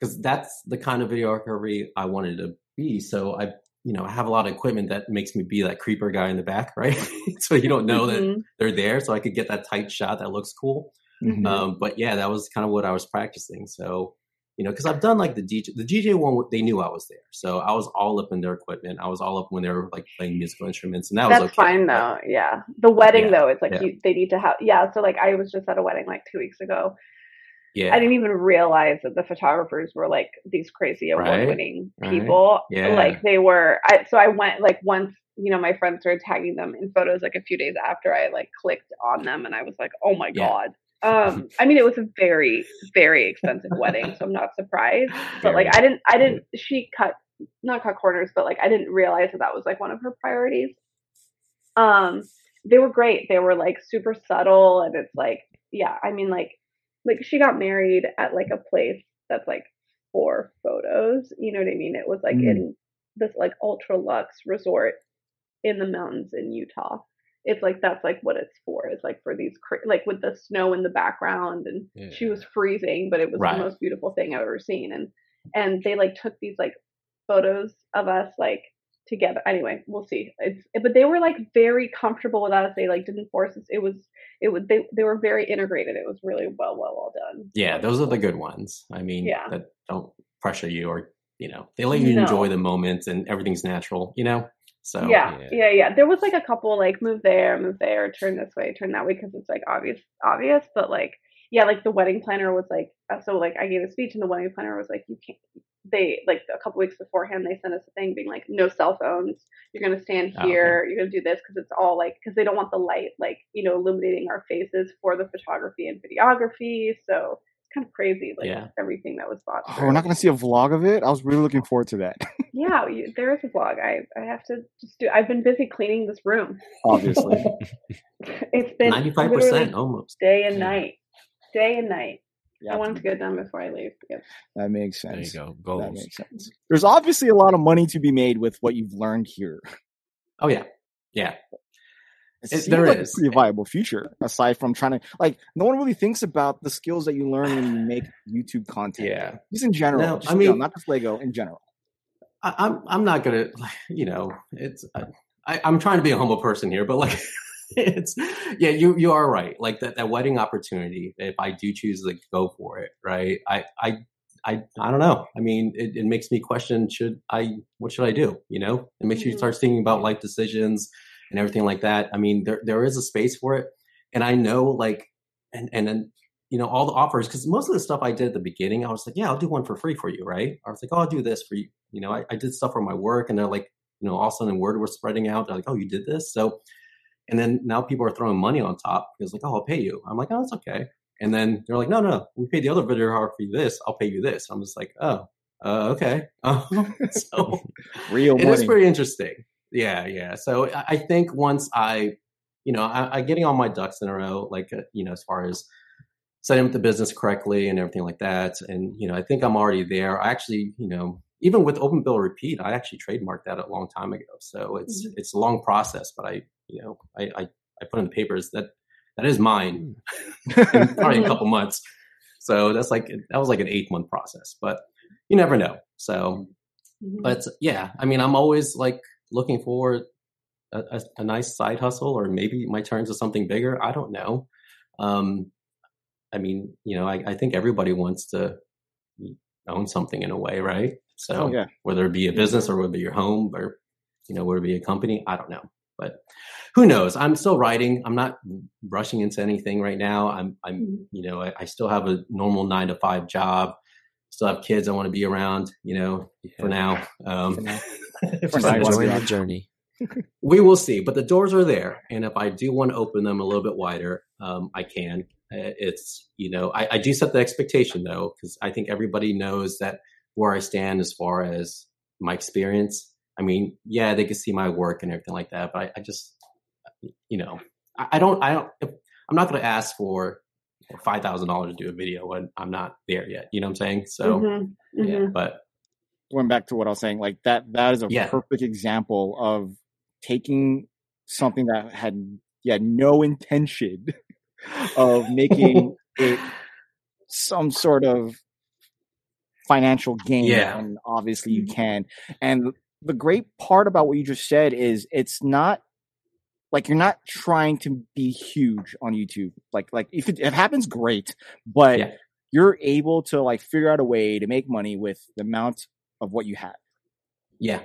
because that's the kind of videography I wanted to be. So I, you know, I have a lot of equipment that makes me be that creeper guy in the back, right? so you don't know that Mhm. they're there. So I could get that tight shot that looks cool. Mhm. Um, but yeah, that was kind of what I was practicing. So, you know, because I've done like the DJ, the DJ one, they knew I was there, so I was all up in their equipment. I was all up when they were like playing musical instruments, and that That's was okay. fine though. Yeah. The wedding Yeah, though, it's like yeah. you, they need to have. Yeah. So like I was just at a wedding like two weeks ago. Yeah, I didn't even realize that the photographers were like these crazy award-winning right. people. Yeah. Like they were. I, so I went like once. You know, my friends started tagging them in photos like a few days after I like clicked on them, and I was like, "Oh my Yeah. god!" Um, I mean, it was a very, very expensive wedding, so I'm not surprised. But like, I didn't, I didn't. She cut, not cut corners, but like, I didn't realize that that was like one of her priorities. Um, they were great. They were like super subtle, and it's like, yeah, I mean, like, like she got married at like a place that's like for photos. You know what I mean? It was like Mm. in this like ultra luxe resort in the mountains in Utah. It's like that's like what it's for. It's like for these cra- like with the snow in the background, and she was freezing, but it was Right. the most beautiful thing I've ever seen. And and they like took these like photos of us like together. Anyway, we'll see. It's but they were like very comfortable with us. They like didn't force us. It was it was they they were very integrated. It was really well well well done. yeah, those are the good ones. I mean, Yeah. that don't pressure you or you know they let you enjoy the moment and everything's natural. You know, so yeah, Yeah. yeah, yeah. There was like a couple like move there, move there, turn this way, turn that way because it's like obvious, obvious. But like, yeah, like the wedding planner was like, uh, so like I gave a speech and the wedding planner was like, you can't. They like a couple weeks beforehand, they sent us a thing being like, no cell phones. You're gonna stand Oh, okay. here. You're gonna do this because it's all like because they don't want the light like you know illuminating our faces for the photography and videography. So kind of crazy, like Yeah. everything that was bought. Oh, we're not going to see a vlog of it. I was really looking forward to that. Yeah, you, there is a vlog. I I have to just do. I've been busy cleaning this room. Obviously, it's been ninety five percent almost. day and Yeah. night, day and night. yeah, I want to get done before I leave. Yep. that makes There you sense. go. That makes sense. There's obviously a lot of money to be made with what you've learned here. Oh yeah, yeah. It there like is. a pretty viable future aside from trying to like no one really thinks about the skills that you learn when you make YouTube content. Yeah. Just in general. No, just, I you know, mean- not just Lego in general. I, I'm I'm not gonna you know it's I, I'm trying to be a humble person here, but like it's yeah you you are right like that that wedding opportunity if I do choose to go for it right I I I I don't know I mean it, it makes me question should I what should I do you know it makes you Mhm. start thinking about life decisions and everything like that I mean there there is a space for it. And I know like and and then you know all the offers because most of the stuff I did at the beginning I was like yeah I'll do one for free for you right? I was like oh I'll do this for you. You know I, I did stuff for my work and they're like you know all of a sudden word was spreading out. They're like oh you did this? So and then now people are throwing money on top because like oh I'll pay you. I'm like oh it's okay. And then they're like no no we paid the other videographer for you this I'll pay you this. I'm just like oh uh, okay. So Real it money. is pretty interesting. Yeah, yeah. So I think once I, you know, I, I getting all my ducks in a row, like uh, you know, as far as setting up the business correctly and everything like that, and you know, I think I'm already there. I actually, you know, even with Open Build Repeat, I actually trademarked that a long time ago. So it's Mhm. it's a long process, but I, you know, I I, I put in the papers that that is mine in probably a couple months. So that's like that was like an eight month process, but you never know. So Mhm. but yeah, I mean, I'm always like looking for a, a, a nice side hustle, or maybe my turn to something bigger. I don't know. Um, I mean, you know, I, I think everybody wants to own something in a way, right? So Oh yeah. whether it be a business or whether it be your home or you know, whether it be a company, I don't know. But who knows? I'm still writing. I'm not rushing into anything right now. I'm, I'm, Mhm. you know, I, I still have a normal nine to five job. Still have kids I want to be around, you know, for now. Um, For now. for For now. now. Enjoying Yeah. the journey. we will see, but the doors are there, and if I do want to open them a little bit wider, um, I can. Uh, It's you know, I, I do set the expectation though, because I think everybody knows that where I stand as far as my experience. I mean, yeah, they can see my work and everything like that, but I, I just, you know, I, I don't, I don't, I'm not going to ask for five thousand dollars to do a video when I'm not there yet. You know what I'm saying? So, Mhm. yeah, Mhm. but Going back to what I was saying, like that that is a Yeah. perfect example of taking something that had yeah no intention of making it some sort of financial gain Yeah. and obviously you mm-hmm. can and the great part about what you just said is it's not like you're not trying to be huge on YouTube. Like like if it, it happens, great, but Yeah. you're able to like figure out a way to make money with the amount of what you had. Yeah.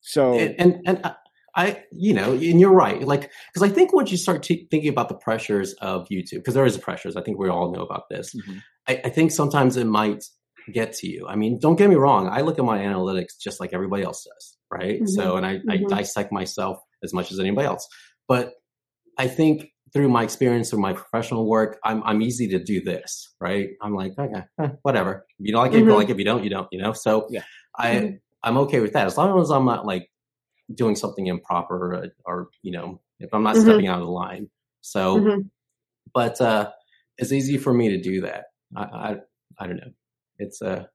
So and and, and I, I, you know, and you're right. Like, because I think once you start t- thinking about the pressures of YouTube, because there is pressures. I think we all know about this. Mhm. I, I think sometimes it might get to you. I mean, don't get me wrong. I look at my analytics just like everybody else does, right? So, and I, I Mhm. dissect myself as much as anybody else. But I think through my experience, through my professional work, I'm I'm easy to do this, right? I'm like, okay, eh, whatever. If you don't like it, you don't like it. If you don't, you don't. You know. So, Yeah. I Mhm. I'm okay with that as long as I'm not like doing something improper or, or you know if I'm not Mhm. stepping out of the line. So, Mhm. but uh, it's easy for me to do that. I I, I don't know. It's uh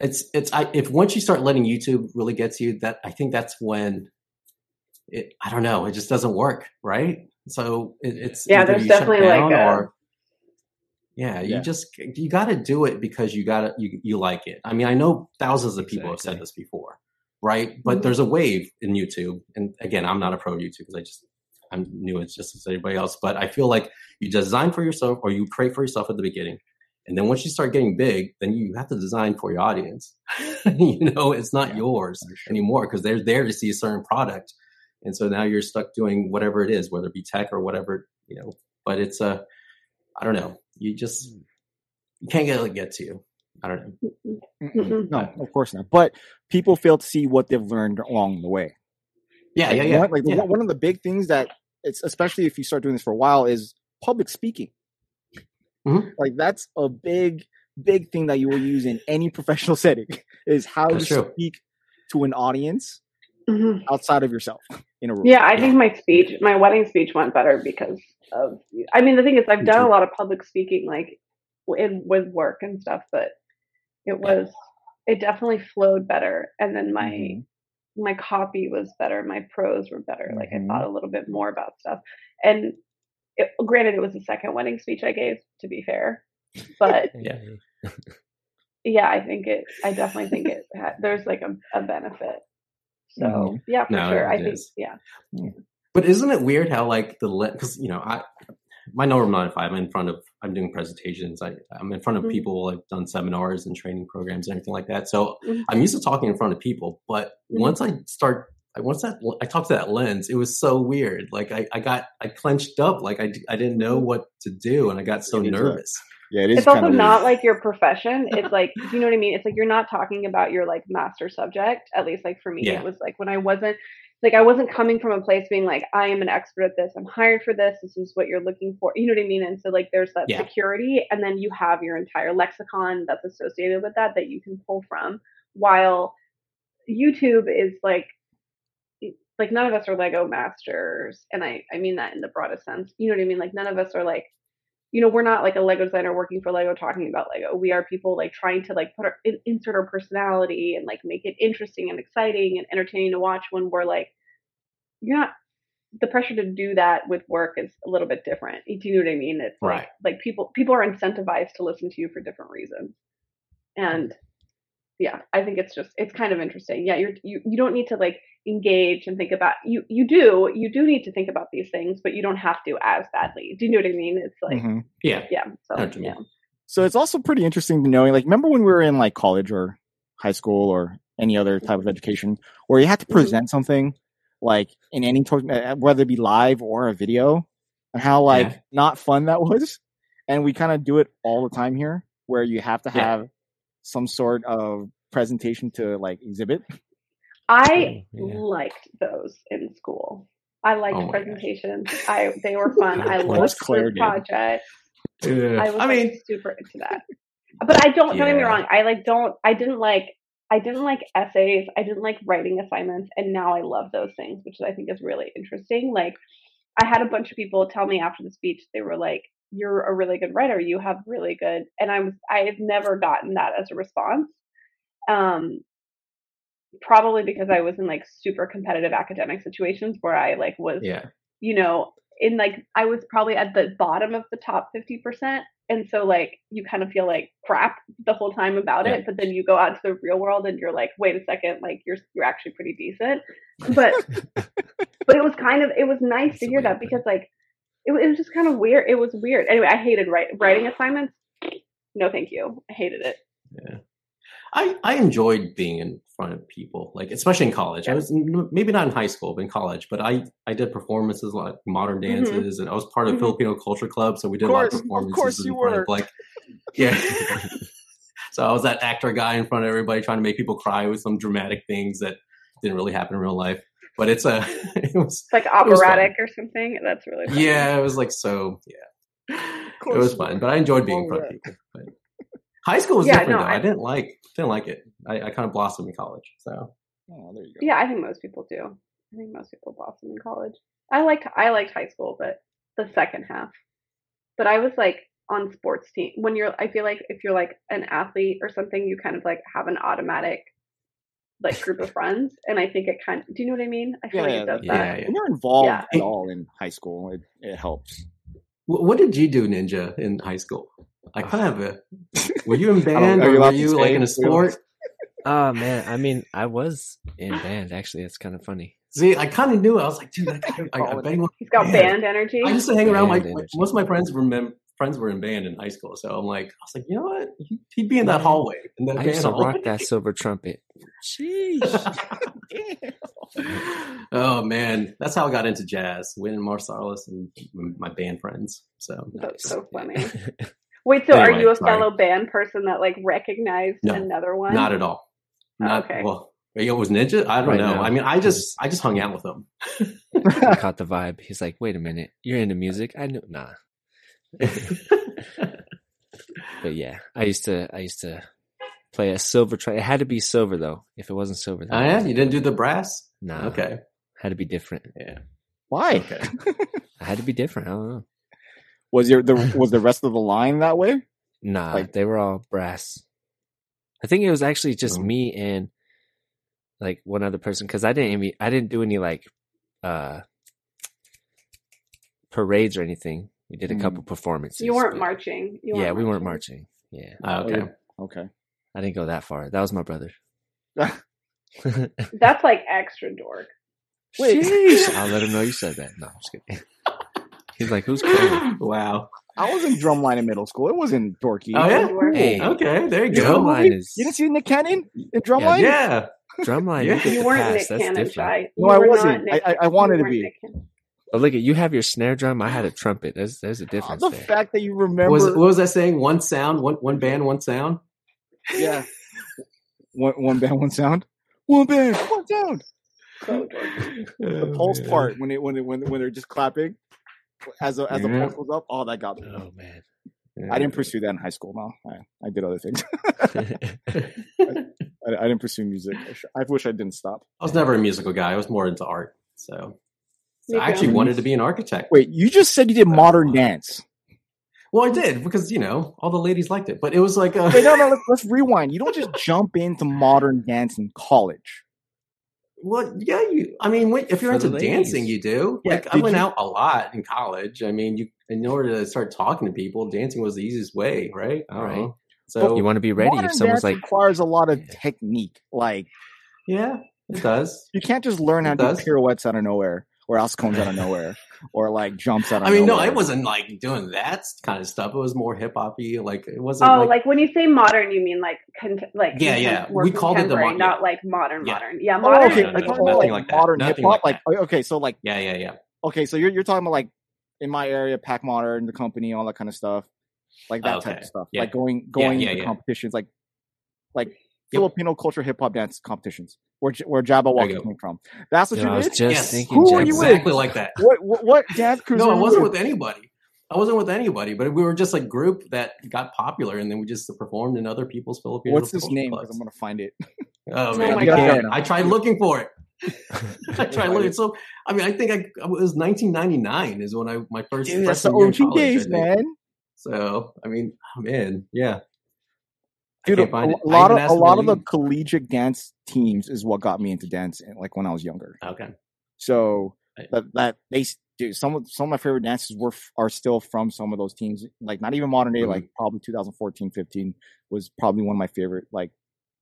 it's it's I if once you start letting YouTube really get to you, that I think that's when it I don't know, it just doesn't work, right? So it, it's Yeah, there's definitely, like, a- or yeah, you Yeah. just you got to do it because you got to you you like it. I mean, I know thousands of people have said this before, right? But Mhm. there's a wave in YouTube, and again, I'm not a pro YouTube because I just I'm new as just as anybody else. But I feel like you design for yourself or you pray for yourself at the beginning, and then once you start getting big, then you have to design for your audience. you know, it's not Yeah, yours sure. anymore because they're there to see a certain product, and so now you're stuck doing whatever it is, whether it be tech or whatever you know. But it's a I don't know. You just you can't get it get to you. I don't know. Mm-mm. No, of course not. But people fail to see what they've learned along the way. Yeah, Like, yeah, yeah. One, like yeah. one- one of the big things that it's especially if you start doing this for a while is public speaking. Mhm. Like that's a big, big thing that you will use in any professional setting is how That's to true. speak to an audience Mhm. outside of yourself in a room. Yeah, I think my speech, my wedding speech went better because of. I mean, the thing is, I've done a lot of public speaking, like in with work and stuff, but it was it definitely flowed better, and then my Mhm. my copy was better, my prose were better. Like Mhm. I thought a little bit more about stuff, and it, granted, it was the second wedding speech I gave, to be fair, but Yeah. yeah, I think it. I definitely think it. Had, there's like a, a benefit. So Mhm. yeah, for No, sure. it I think is. yeah. But isn't it weird how like the because you know I my normal nine to five I'm in front of I'm doing presentations I I'm in front of Mhm. people I've done seminars and training programs and everything like that so Mhm. I'm used to talking in front of people but Mhm. once I start I once that I talked to that lens it was so weird like I I got I clenched up like I, I didn't know what to do and I got so nervous Yeah, it is. it's also not like your profession. It's like you know what I mean. It's like you're not talking about your like master subject. At least like for me, Yeah. it was like when I wasn't like I wasn't coming from a place being like I am an expert at this. I'm hired for this. This is what you're looking for. You know what I mean? And so like there's that Yeah. security, and then you have your entire lexicon that's associated with that that you can pull from. While YouTube is like like none of us are Lego masters, and I I mean that in the broadest sense. You know what I mean? Like none of us are like you know we're not like a lego designer working for lego talking about lego. We are people like trying to like put our insert our personality and like make it interesting and exciting and entertaining to watch when we're like you're not the pressure to do that with work is a little bit different. Do you know what i mean? It's like like people people are incentivized to listen to you for different reasons. And yeah i think it's just it's kind of interesting yeah you're you, you don't need to like engage and think about you you do you do need to think about these things but you don't have to as badly do you know what i mean it's like Mhm. yeah yeah so I know what you yeah. So it's also pretty interesting to know. Like, remember when we were in like college or high school or any other type of education, where you had to Mhm. present something like in any to- uh, whether it be live or a video, and how like Yeah. not fun that was. And we kind of do it all the time here, where you have to Yeah. Have some sort of presentation to like exhibit. I Oh, yeah. liked those in school. I liked Oh my gosh. presentations. I they were fun. I Of loved course Claire group did. I was I like, mean super into that. But I don't don't get me wrong. I like don't I didn't like I didn't like essays. I didn't like writing assignments, and now I love those things, which I think is really interesting. Like I had a bunch of people tell me after the speech, they were like, "You're a really good writer. You have really good." And I was I have never gotten that as a response. Um, probably because I was in like super competitive academic situations where I like was yeah you know, in like I was probably at the bottom of the top 50% and so like you kind of feel like crap the whole time about Yeah. it but then you go out to the real world and you're like wait a second like you're you're actually pretty decent but but it was kind of it was nice to hear that because like it, it was just kind of weird it was weird anyway i hated write, writing assignments no thank you i hated it Yeah. I, I enjoyed being in front of people, like especially in college. I was maybe not in high school, but in college. But I, I did performances like modern Mhm. dances, and I was part of Mhm. Filipino culture club, so we did Of a lot of course, of performances course in you front were. of like, yeah. so I was that actor guy in front of everybody, trying to make people cry with some dramatic things that didn't really happen in real life. But it's a, it was, it's like was operatic or something that's really funny. yeah, it was like so, yeah. It was fun, but I enjoyed being in front of people. But high school was Yeah, different no, though. I, I- didn't like didn't like it. I, I kind of blossomed in college. So Oh, there you go. Yeah, I think most people do. I think most people blossom in college. I liked I liked high school, but the second half. But I was like on sports team when you're. I feel like if you're like an athlete or something, you kind of like have an automatic like group of friends, and I think it kind. of, Do you know what I mean? I feel Yeah, like yeah, it does yeah, that. yeah. When you're involved Yeah. at all in high school, it, it helps. What did you do, Ninja, in high school? I kind of have a. Were you in band are or were you like in a Are you allowed to sport? Oh man, I mean, I was in band actually. That's kind of funny. See, I kind of knew. I was like, dude, I, I, I, I bet he was. He's got Yeah. band energy. I used to hang around. My Band energy. most of my friends were mem- friends were in band in high school, so I'm like, I was like, you know what? He- He'd be in that Man, hallway in that I used to rock that silver trumpet. oh man, that's how I got into jazz. Wynton Marsalis and my band friends. So That's so funny. Wait, so are you a sorry. fellow band person that like recognized No, another one? not at all. Not okay. well. It was Ninja. I don't Right know. now. I mean, I just I just hung out with them. I caught the vibe. He's like, "Wait a minute, you're into music?" I knew, nah. But yeah, I used to, I used to play a silver try. It had to be silver though. If it wasn't silver, then Oh it yeah, you didn't do the brass. Nah, Okay. had to be different. Yeah. Why? Okay. I had to be different. I don't know. Was your the was the rest of the line that way? Nah, Like- they were all brass. I think it was actually just Mhm. me and like one other person because I didn't even, I didn't do any like uh parades or anything. We did a Mm. couple performances. You weren't but- marching. You yeah, weren't we weren't marching. marching. Yeah, Ah, okay. Okay. I didn't go that far. That was my brother. That's like extra dork. Wait. Sheesh. I'll let him know you said that. No, I'm just kidding. He's like, "Who's cool?" wow. I was in drumline in middle school. It wasn't dorky. Oh yeah. Hey, Okay. There you You go. Drumline is You didn't see Nick Cannon in drumline? Yeah. drumline. Yeah. You, You weren't pass. Nick That's Cannon different. shy. No, I wasn't. Nick- I- I- I wanted to weren't be. Nick But look at you have your snare drum. I had a trumpet. There's there's a Oh, difference the there. fact that you remember. Was what was I saying? One sound, one one band, one sound. yeah. One, one band, one sound. One band, one sound. So dorky. The oh, pulse part when it when it when when they're just clapping as a, as the pulse goes up. Oh, that got me. Oh man. I didn't pursue that in high school. No, I, I did other things. I, I didn't pursue music. I, sh- I wish I didn't stop. I was never a musical guy. I was more into art. So, so I actually wanted to be an architect. Wait, you just said you did modern dance. Well, I did because you know all the ladies liked it, but it was like a Wait, no, no. Let's, let's rewind. You don't just jump into modern dance in college. well, yeah. You, I mean, wait, if you're For into dancing, you do. Yeah, Like I went you- out a lot in college. I mean, you in order to start talking to people, dancing was the easiest way, right? All right. don't Right. know. So you want to be ready modern if someone's dance like, requires a lot of Yeah. technique. Like yeah, it does. you can't just learn how It to do does. pirouettes out of nowhere, or else comes out of nowhere, or like jumps out of I mean, no, nowhere. I wasn't like doing that kind of stuff. It was more hip hoppy. Like it wasn't. Oh, like, like when you say modern, you mean like con- like Yeah, yeah. We called it the contemporary, mo- not yeah. like modern, Yeah. modern. Yeah, Oh, modern. okay. no, I no, no, you nothing were like that. modern Nothing hip hop. like Like, okay, so like yeah, yeah, yeah. okay, so you're you're talking about like in my area, Pac Modern, the company, all that kind of stuff, like that oh, type Okay. of stuff. Yeah. Like going going yeah, to yeah. competitions, like like Yep. Filipino culture hip hop dance competitions, where J- where Jabbawockeez came from. That's what Yo, I you was did. just Yes. thinking. Who were Jack you with? Exactly like that. What what, what dance crews? No, were I wasn't with? with anybody. I wasn't with anybody, but we were just like group that got popular, and then we just performed in other people's Filipino. What's this culture name? Because I'm gonna find it. Oh Oh man, I, God. can't. I tried looking for it. I tried looking. So I mean, I think I it was 1999 is when I my first Dude, that's the freshman OG I days, man. So I mean, oh, man, yeah. Dude, a, can't find it. a lot of a lot of the collegiate dance teams is what got me into dance, like when I was younger. Okay. So that that they dude, some of some of my favorite dances were are still from some of those teams. Like not even modern day, Mhm. like probably 2014, 15 was probably one of my favorite like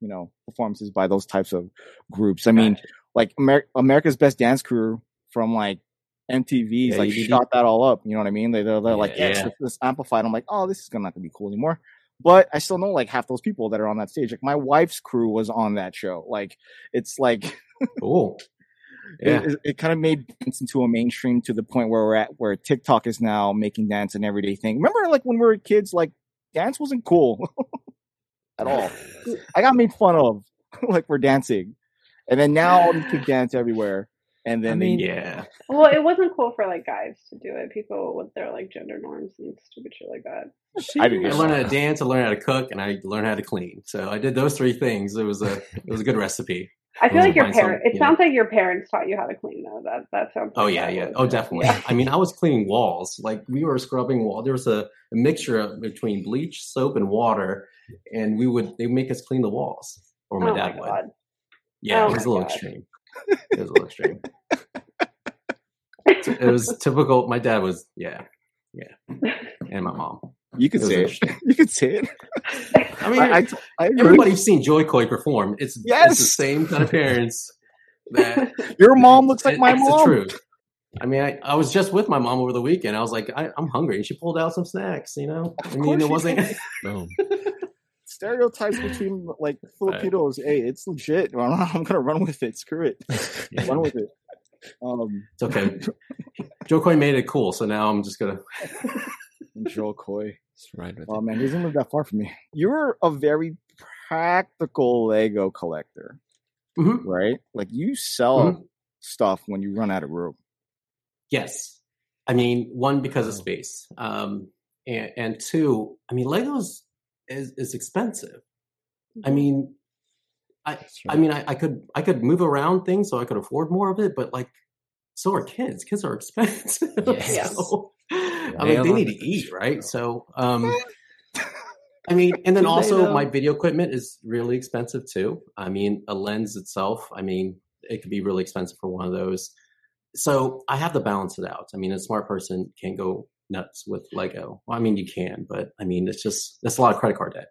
you know performances by those types of groups. I mean, like Amer- America's Best Dance Crew from like MTV's Yeah, like shot that all up. You know what I mean? They they're, they're like, Yeah. yes, this amplified. I'm like, oh, this is gonna not gonna be cool anymore. But I still know like half those people that are on that stage. Like my wife's crew was on that show. Like it's like cool. it- Yeah. it, it, kind of made dance into a mainstream to the point where we're at where TikTok is now making dance an everyday thing. Remember, like when we were kids, like dance wasn't cool at all. I got made fun of like for dancing, and then now all these kids dance everywhere. And then I they- mean, Yeah. Well, it wasn't cool for like guys to do it. People with their like gender norms and stupid shit like that. I didn't I learned how to dance, I learned how to cook, and I learned how to clean. So I did those three things. It was a it was a good recipe. I feel like your parents. It you know. sounds like your parents taught you how to clean though. That that sounds. Oh yeah, yeah. Oh definitely. Yeah. I mean, I was cleaning walls. Like we were scrubbing wall. There was a, a mixture of, between bleach, soap, and water, and we would they would make us clean the walls, or my oh dad my would. god. Yeah, Oh it was a little God. extreme. It was a little extreme. it was typical. My dad was yeah, yeah, and my mom. you could It was say it. You could say it. I mean, I, I, I agree. everybody's seen Jo Koy perform. It's it's the same kind of parents that Your mom looks like It- my it's mom. the truth. I mean, I, I was just with my mom over the weekend. I was like, I, I'm hungry. And she pulled out some snacks, you know? I mean, it wasn't. Boom. Stereotypes between like Filipinos. Hey, it's legit. I'm, I'm gonna run with it. Screw it. Run with it. Um, It's okay. Jo Koy made it cool. So now I'm just going to. Jo Koy. Just ride with Oh man, he doesn't live that far from me. You're a very practical Lego collector, Mhm. right? Like you sell Mhm. stuff when you run out of room. Yes. I mean, one, because of space. Um, and, and two, I mean, Legos is, is expensive. I mean, I, I mean, I, I could I could move around things so I could afford more of it, but like, so are kids. Kids are expensive. Yes. So, I mean, they need to eat, right? So, um, I mean, and then also my video equipment is really expensive too. I mean, a lens itself, I mean, it could be really expensive for one of those. So I have to balance it out. I mean, a smart person can't go nuts with Lego. Well, I mean, you can, but I mean, it's just that's a lot of credit card debt.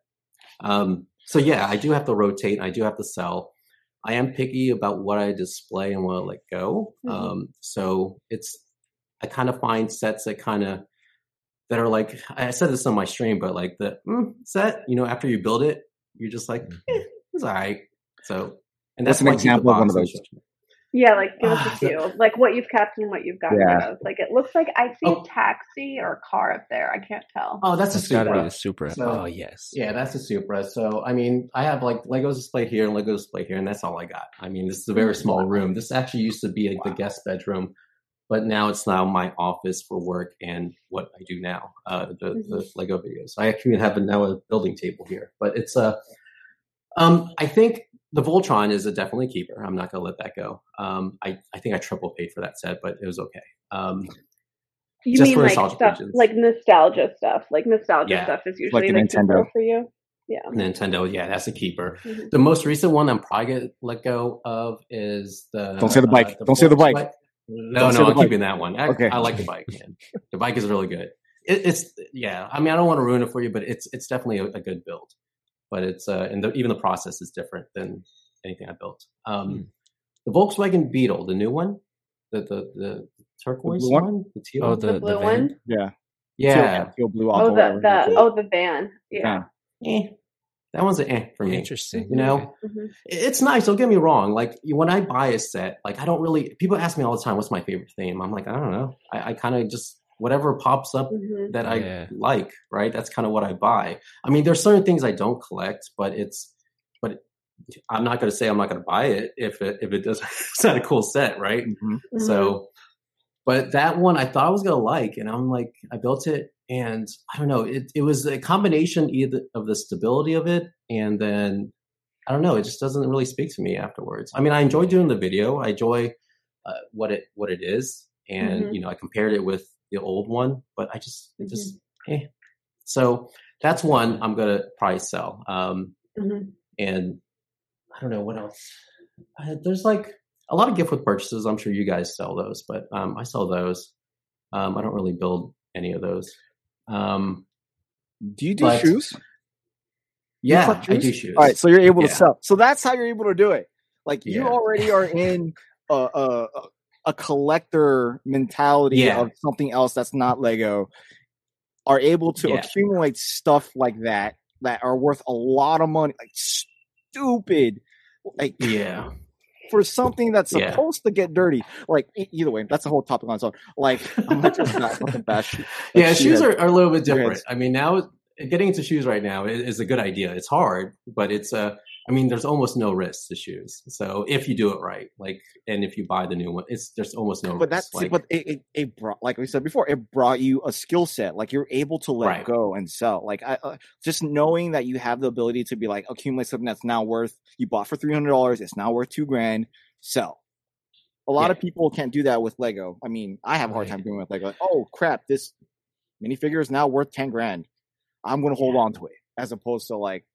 Um, so yeah, I do have to rotate. I do have to sell. I am picky about what I display and what I let go. Mhm. Um, so it's I kind of find sets that kind of that are like I said this on my stream, but like the mm, set, you know, after you build it, you're just like, eh, it's all right. So, and What's that's an why I keep the example of one of those? and- Yeah, like give us Ah, a few. Like what you've kept and what you've gotten Yeah. rid of. Like it looks like I see Oh. a taxi or a car up there. I can't tell. Oh, that's a That's got to be Supra. the Supra. So- oh yes. Yeah, that's a Supra. So, I mean, I have like Legos displayed here and Legos displayed here, and that's all I got. I mean, this is a very small room. This actually used to be like the guest bedroom, but now it's now my office for work and what I do now, uh, the, the Lego videos. I actually have a, now a building table here, but it's a. Um, I think the Voltron is a definitely keeper. I'm not going to let that go. Um, I, I think I triple paid for that set, but it was okay. Um, You Just mean for like nostalgia stuff reasons. like nostalgia stuff? Like nostalgia Yeah. stuff is usually a like, Nintendo. Nintendo for you. Yeah. Nintendo, yeah, that's a keeper. Mhm. The most recent one I'm probably gonna let go of is the. Don't say the bike. uh, Don't say the bike. Volkswagen- No, Don't no, I'm bike. keeping that one. I, Okay. I like the bike, man. The bike is really good. It, it's yeah. I mean, I don't want to ruin it for you, but it's it's definitely a, a good build. But it's uh, and the, even the process is different than anything I built. Um, Hmm. The Volkswagen Beetle, the new one, the the the turquoise blue one? one, the teal. Oh, The, the, the, blue van? one. Yeah. yeah. Teal, teal blue. Oh, the the oh the van. Yeah. Yeah. Eh, that one's an eh for me. Interesting. You know, Okay. Mhm. it's nice. Don't get me wrong. Like when I buy a set, like I don't really. People ask me all the time, "What's my favorite theme?" I'm like, I don't know. I, I kind of just whatever pops up Mhm. that I Yeah. like. Right. That's kind of what I buy. I mean, there's certain things I don't collect, but it's. But I'm not going to say I'm not going to buy it if it if it does. it's not a cool set, right? Mhm. Mhm. So, but that one I thought I was gonna like, and I'm like, I built it, and I don't know, it it was a combination either of the stability of it, and then I don't know, it just doesn't really speak to me afterwards. I mean, I enjoy doing the video, I enjoy uh, what it what it is, and Mhm. you know, I compared it with the old one, but I just it just eh. So that's one I'm gonna probably sell. Um, Mhm. and I don't know what else. Uh, there's like a lot of gift with purchases. I'm sure you guys sell those, but um, I sell those. Um, I don't really build any of those. Um, Do you do But- shoes? Yeah, collect I do shoes. All right, so you're able to sell. So that's how you're able to do it. Like you Yeah. already are in a a, a collector mentality Yeah. of something else that's not Lego. Are able to Yeah. accumulate stuff like that that are worth a lot of money, like stupid, like yeah, for something that's Yeah. supposed to get dirty. Like either way, that's a whole topic on its own. Like I'm not just not fucking bash. like, yeah. Shoes are, are a little bit different. I mean, now getting into shoes right now is, is a good idea. It's hard, but it's uh, I mean, there's almost no risk to shoes. So if you do it right, like, and if you buy the new one, it's there's almost no but risk. that's like, but it, it, it brought like we said before it brought you a skill set like you're able to let Right. go and sell like I, uh, just knowing that you have the ability to be like accumulate something that's now worth you bought for $300 it's now worth two grand sell a lot Yeah. of people can't do that with lego i mean i have a hard Right. time doing it with lego like, oh crap this minifigure is now worth 10 grand i'm gonna hold Yeah. on to it as opposed to like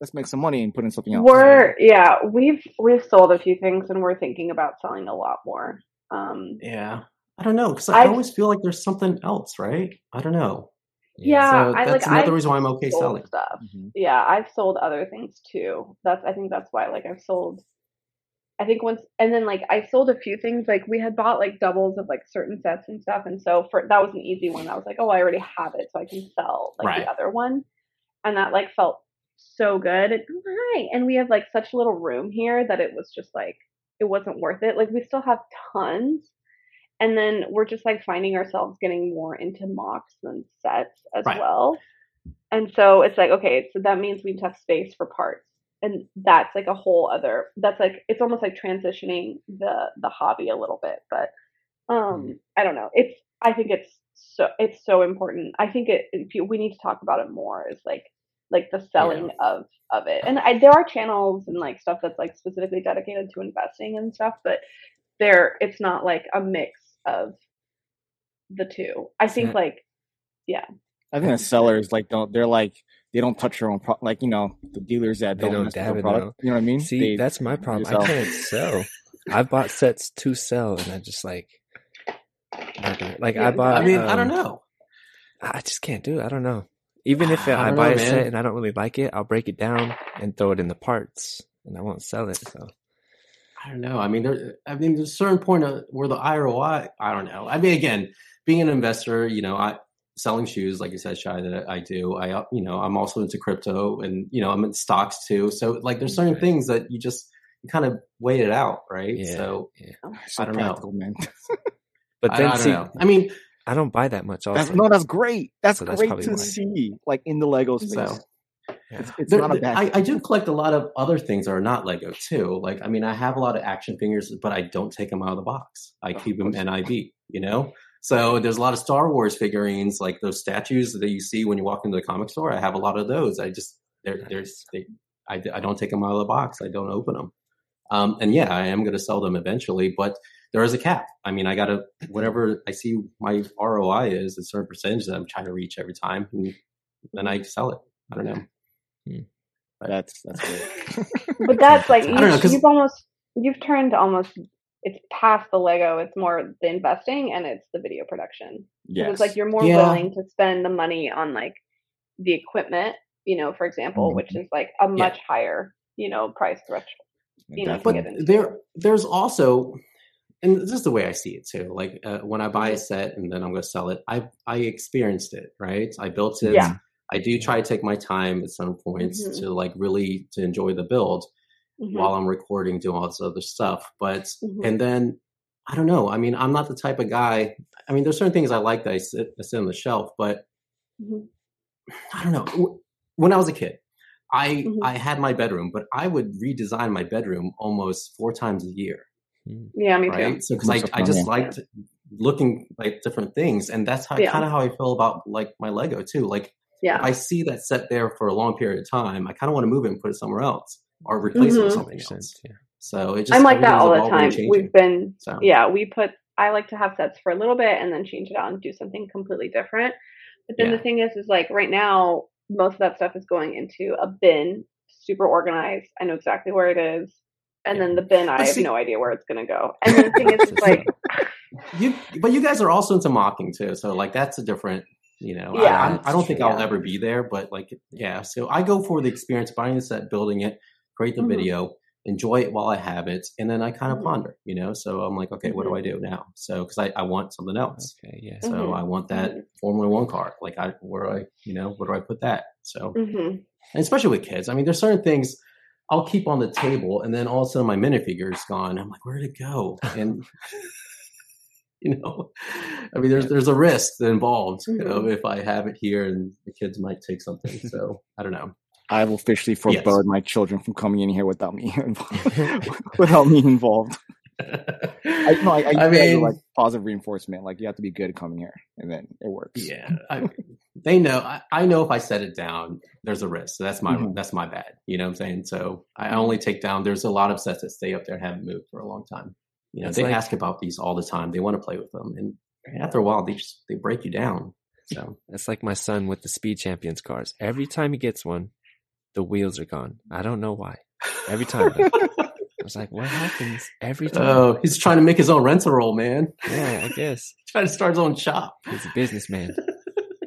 let's make some money and put in something else We're yeah, we've we've sold a few things and we're thinking about selling a lot more. Um, yeah, I don't know because I I've- always feel like there's something else, right? I don't know. yeah, so I that's like another I've reason why I'm okay selling. stuff. Mhm. Yeah, I've sold other things too. That's I think that's why like I've sold. I think once and then like I sold a few things like we had bought like doubles of like certain sets and stuff and so for that was an easy one. I was like, oh, I already have it, so I can sell like Right. the other one, and that like felt so good. It's right, and we have like such little room here that it was just like it wasn't worth it. Like we still have tons, and then we're just like finding ourselves getting more into MOCs than sets as Right. well. And so it's like, okay, so that means we need to have space for parts. And that's like a whole other that's like it's almost like transitioning the the hobby a little bit. But um I don't know. It's I think it's so it's so important. I think it you, we need to talk about it more is like like the selling of of it. And I, there are channels and like stuff that's like specifically dedicated to investing and stuff, but there it's not like a mix of the two. I think like Yeah. I think the sellers like don't they're like they don't touch their own pro- like you know the dealers that They don't, don't mess dab their it, product. You know what I mean? See, They- that's my problem. I can't sell. I've bought sets to sell, and I just like, like Yeah, I bought. I mean, I don't um, know. I just can't do it. I don't know. Even if I I, buy know, a set and I don't really like it, I'll break it down and throw it in the parts, and I won't sell it. So I don't know. I mean, there. I mean, there's a certain point of where the ROI. I don't know. I mean, again, being an investor, you know, I selling shoes, like you said, shy that I do. I, uh, you know, I'm also into crypto, and you know, I'm in stocks too. So, like, there's certain Right. things that you just you kind of weigh it out, right? yeah. So, yeah. so I don't know. man. But I, then I don't see, know. I mean, I don't buy that much. Also, That's, no, that's great. That's So that's great probably to why. see, like in the Lego space. So- Yeah. It's, it's there- not a bad. I, I do collect a lot of other things that are not Lego too. Like, I mean, I have a lot of action figures, but I don't take them out of the box. I Oh, keep them course. NIV. You know. So there's a lot of Star Wars figurines, like those statues that you see when you walk into the comic store. I have a lot of those. I just they're they're they, I, I don't take them out of the box. I don't open them. Um, and yeah, I am going to sell them eventually, but there is a cap. I mean, I got to whatever I see my ROI is a certain percentage that I'm trying to reach every time, and then I sell it. I don't know. But that's that's great. but that's like I don't know, you've almost you've turned almost it's past the Lego. It's more the investing and it's the video production. yes, It's like you're more Yeah. willing to spend the money on like the equipment, you know, for example, Mhm. which is like a much higher, you know, price threshold. you know, but there there's also and this is the way i see it too like uh, when i buy a Mhm. set and then i'm going to sell it i i experienced it right i built it Yeah. i do try to take my time at some points Mhm. to like really to enjoy the build Mhm. while i'm recording doing all this other stuff but Mhm. and then i don't know i mean i'm not the type of guy i mean there's certain things i like that i sit, I sit on the shelf but Mhm. I don't know. When I was a kid, I Mhm. I had my bedroom, but I would redesign my bedroom almost four times a year. Yeah, me too. right? So because I I just yeah. liked looking like different things, and that's how Yeah. kind of how I feel about like my Lego too. Like Yeah. if I see that set there for a long period of time, I kind of want to move it and put it somewhere else or replace it with Mhm. something Makes else. sense. Yeah. So it just I'm like that all the time. We've been So yeah, we put I like to have sets for a little bit and then change it out and do something completely different. But then the thing is is like right now most of that stuff is going into a bin, super organized. I know exactly where it is. And then the bin I But have no idea where it's gonna go. And the thing is it's like you, but you guys are also into MOCing too. So like that's a different, you know. I- Yeah, I, I, that's don't think true, I'll yeah. ever be there, but like yeah. So I go for the experience, buying the set, building it, create the Mhm. video, enjoy it while I have it, and then I kind of Mhm. ponder, you know. So I'm like, okay, what do I do now? So because I, I want something else. Okay, yeah. So Mhm. I want that Mhm. Formula One car. Like I, where do I, you know, where do I put that? So and especially with kids. I mean, there's certain things I'll keep on the table, and then all of a sudden my minifigure is gone. I'm like, where did it go? And you know, I mean, there's there's a risk involved you know, Mhm. if I have it here, and the kids might take something. So I don't know. I've officially Yes. forbade my children from coming in here without me involved. without me involved. I, no, I, I, I I mean- like positive reinforcement. Like you have to be good coming here, and then it works. Yeah, I, they know. I, I know if I set it down, there's a risk. So that's my Mhm. that's my bad. You know what I'm saying? So I only take down. There's a lot of sets that stay up there and haven't moved for a long time. You know, It's they like- ask about these all the time. They want to play with them, and after a while, they just they break you down. So That's like my son with the Speed Champions cars. Every time he gets one, the wheels are gone. I don't know why. Every time. though. I was like, what happens every time? Oh, he's trying to make his own rental roll, man. yeah, I guess. trying to start his own shop. He's a businessman.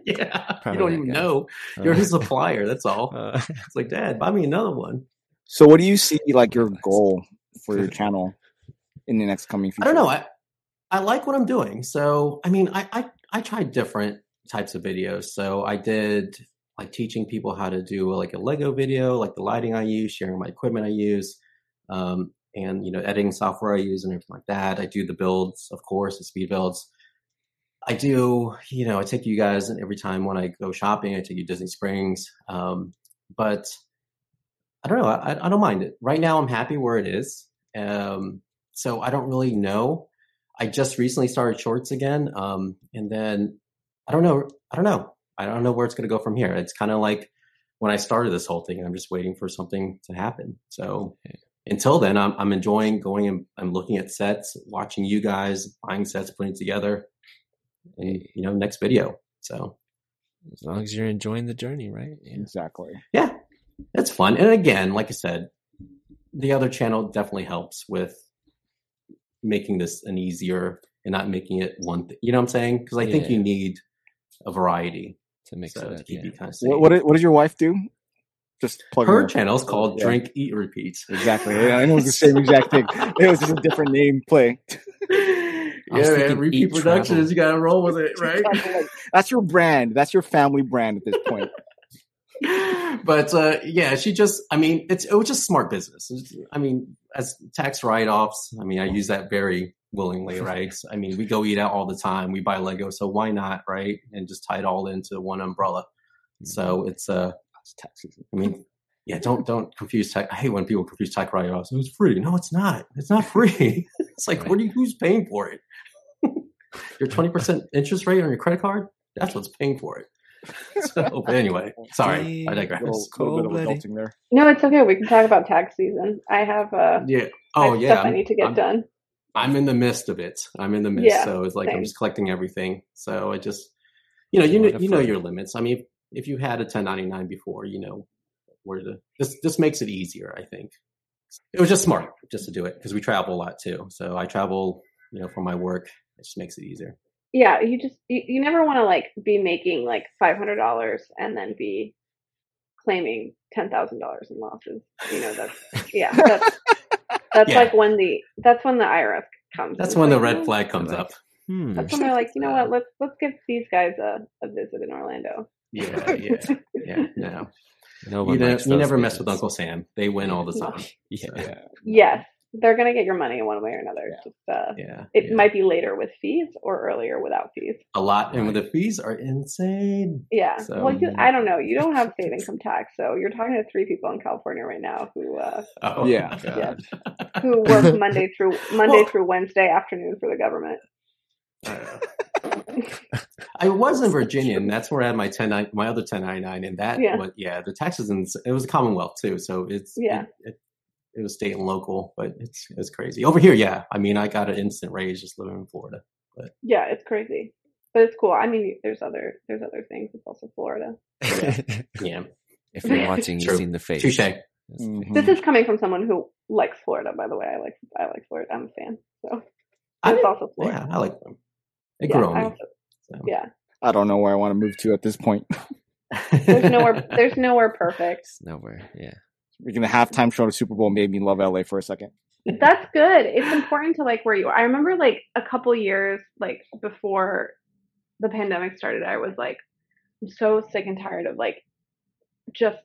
Yeah, Proud you don't even guy. know. You're Uh, his supplier. That's all. uh, It's like, Dad, buy me another one. So, what do you see like your goal for your channel in the next coming future? I don't know. I I like what I'm doing. So I mean, I I I tried different types of videos. So I did like teaching people how to do like a Lego video, like the lighting I use, sharing my equipment I use, um, and you know editing software I use and everything like that. I do the builds, of course, the speed builds. I do, you know, I take you guys and every time when I go shopping, I take you to Disney Springs. Um, but I don't know. I, I don't mind it. Right now, I'm happy where it is. Um, so I don't really know. I just recently started shorts again, um, and then I don't know. I don't know. I don't know where it's going to go from here. It's kind of like when I started this whole thing. And I'm just waiting for something to happen. So. Until then, I'm, I'm enjoying going and I'm looking at sets, watching you guys buying sets, putting it together, and you know, next video. So as long as you're enjoying the journey, right? Yeah. exactly. yeah, it's fun. And again, like I said, the other channel definitely helps with making this an easier and not making it one thing. You know what I'm saying? Because I think Yeah. you need a variety To mix so it to keep Yeah. you kind of What, what what does your wife do? Just plug Her her. channel is called Yeah. Drink, Eat, Repeat. Exactly. Yeah, I know it's the same exact thing. It was just a different name play. yeah, was man. Repeat Productions. Travel. You got to roll with it, right? That's your brand. That's your family brand at this point. but uh, yeah, she just, I mean, it's it was just smart business. It's- I mean, as tax write offs, I mean, I use that very willingly, right? I mean, we go eat out all the time. We buy Lego, so why not, right? And just tie it all into one umbrella. So it's uh, That's taxes. I mean, yeah, don't don't confuse tech. I hate when people confuse tech write offs. It was free. No, it's not. It's not free. it's like, what are you, who's paying for it? your twenty percent interest rate on your credit card? That's what's paying for it. So, but anyway, sorry, I digress. Little, Cool, little bit of buddy. adulting there. No, it's okay. We can talk about tax season. I have uh, Yeah. I Oh have yeah. stuff I I'm, need to get I'm, done. I'm in the midst of it. I'm in the midst. Yeah, so it's like I'm just collecting everything. So I just, you know, you know, you know your limits. I mean, if you had a 1099 before, you know where the this this makes it easier. I think it was just smart just to do it because we travel a lot too. So I travel, you know, for my work. It just makes it easier. Yeah, you just you, you never want to like be making like five hundred dollars and then be claiming ten thousand dollars in losses. You know that's yeah that's that's Yeah. like when the that's when the IRS comes. That's It's when the red "Oh, flag comes Like- up. Hmm. That's when they're like, you know what? Let's let's give these guys a, a visit in Orlando. Yeah, yeah, yeah. No, No you, one ne- likes you those never mess with. Uncle Sam. They win all the time. Yeah. So, Yes, they're gonna get your money in one way or another. It's just uh, yeah. it yeah. might be later with fees or earlier without fees. a lot, and the fees are insane. Yeah. So- well, you, I don't know. You don't have state income tax, so you're talking to three people in California right now who uh, Oh, Yeah. my who work Monday through Monday Well- through Wednesday afternoon for the government. I was in Virginia, and that's where I had my ten my other ten ninety nine, and that Yeah. was yeah, the taxes and it was a Commonwealth too, so it's Yeah. it, it, it was state and local, but it's it's crazy over here. Yeah, I mean, I got an instant raise just living in Florida. But Yeah, it's crazy, but it's cool. I mean, there's other there's other things. It's also Florida. Yeah, if you're watching, you've seen the face. touche. That's- Mhm. This is coming from someone who likes Florida. By the way, I like I like Florida. I'm a fan. So I It also Florida. yeah, I like them. They Yeah, grew on I me. also- so. yeah. I don't know where I want to move to at this point. There's nowhere. There's nowhere perfect. Nowhere. Yeah. Making the halftime show to Super Bowl made me love LA for a second. That's good. It's important to like where you are. I remember like a couple years like before the pandemic started, I was like, I'm so sick and tired of like just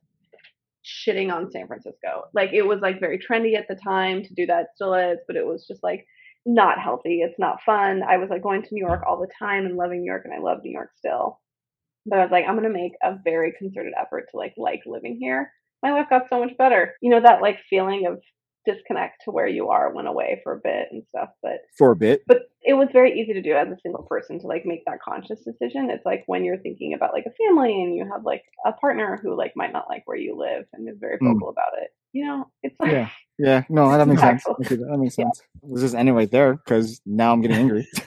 shitting on San Francisco. Like it was like very trendy at the time to do that, it still is, but it was just like not healthy. It's not fun. I was like going to New York all the time and loving New York and I love New York still. But I was like, I'm gonna make a very concerted effort to like like living here. My life got so much better. You know that like feeling of disconnect to where you are went away for a bit and stuff but For a bit. but it was very easy to do as a single person to like make that conscious decision it's like when you're thinking about like a family and you have like a partner who like might not like where you live and is very Mm. vocal about it you know it's like Yeah. Yeah. No, that makes sense. Impactful. Okay, that makes sense. Let's just end right there because now I'm getting angry.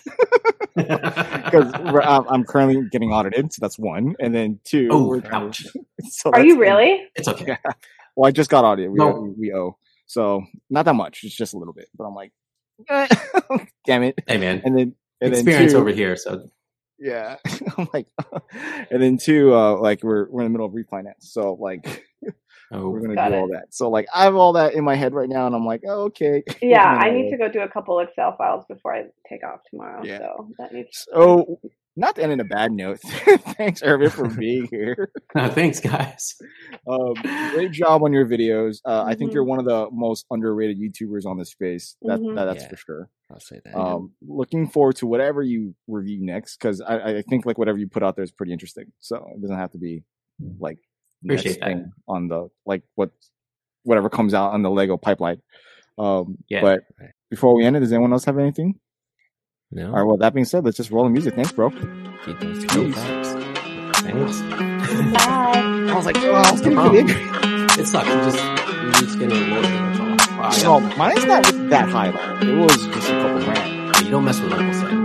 Because I'm, I'm currently getting audited. So that's one. And then two. oh, we're- ouch. so are you really It's okay. Yeah. Well, I just got audited. We, No. we, we owe. So not that much. It's just a little bit. But I'm like, damn it. Hey, man. And then, and then Experience two, over here. So Yeah. I'm like, and then two, uh, like we're, we're in the middle of refinance. So like, oh, we're going to do it. all that. So like, I have all that in my head right now. And I'm like, oh, okay. yeah i need to go do a couple excel files before i take off tomorrow Yeah. so that needs So, not to end in a bad note. Thanks, Irvin, for being here. thanks, guys. Um, great job on your videos. Uh, I think you're one of the most underrated YouTubers on this space. That, Mhm. that that's Yeah. for sure. I'll say that. Um, looking forward to whatever you review next because I, I think like whatever you put out there is pretty interesting. So it doesn't have to be like next Appreciate that. thing on the like what whatever comes out on the Lego pipeline. Um, Yeah. But before we end it, does anyone else have anything? no. All right. Well, that being said, let's just roll the music. Thanks, bro. Keep those keys. thanks. Thanks. bye I was like, oh, I was getting Wow. pretty angry. It sucks. You just you just getting a little bit. That's all. Wow, I Well, mine's not that high though. It was just a couple grand. you don't mess with Uncle Sam.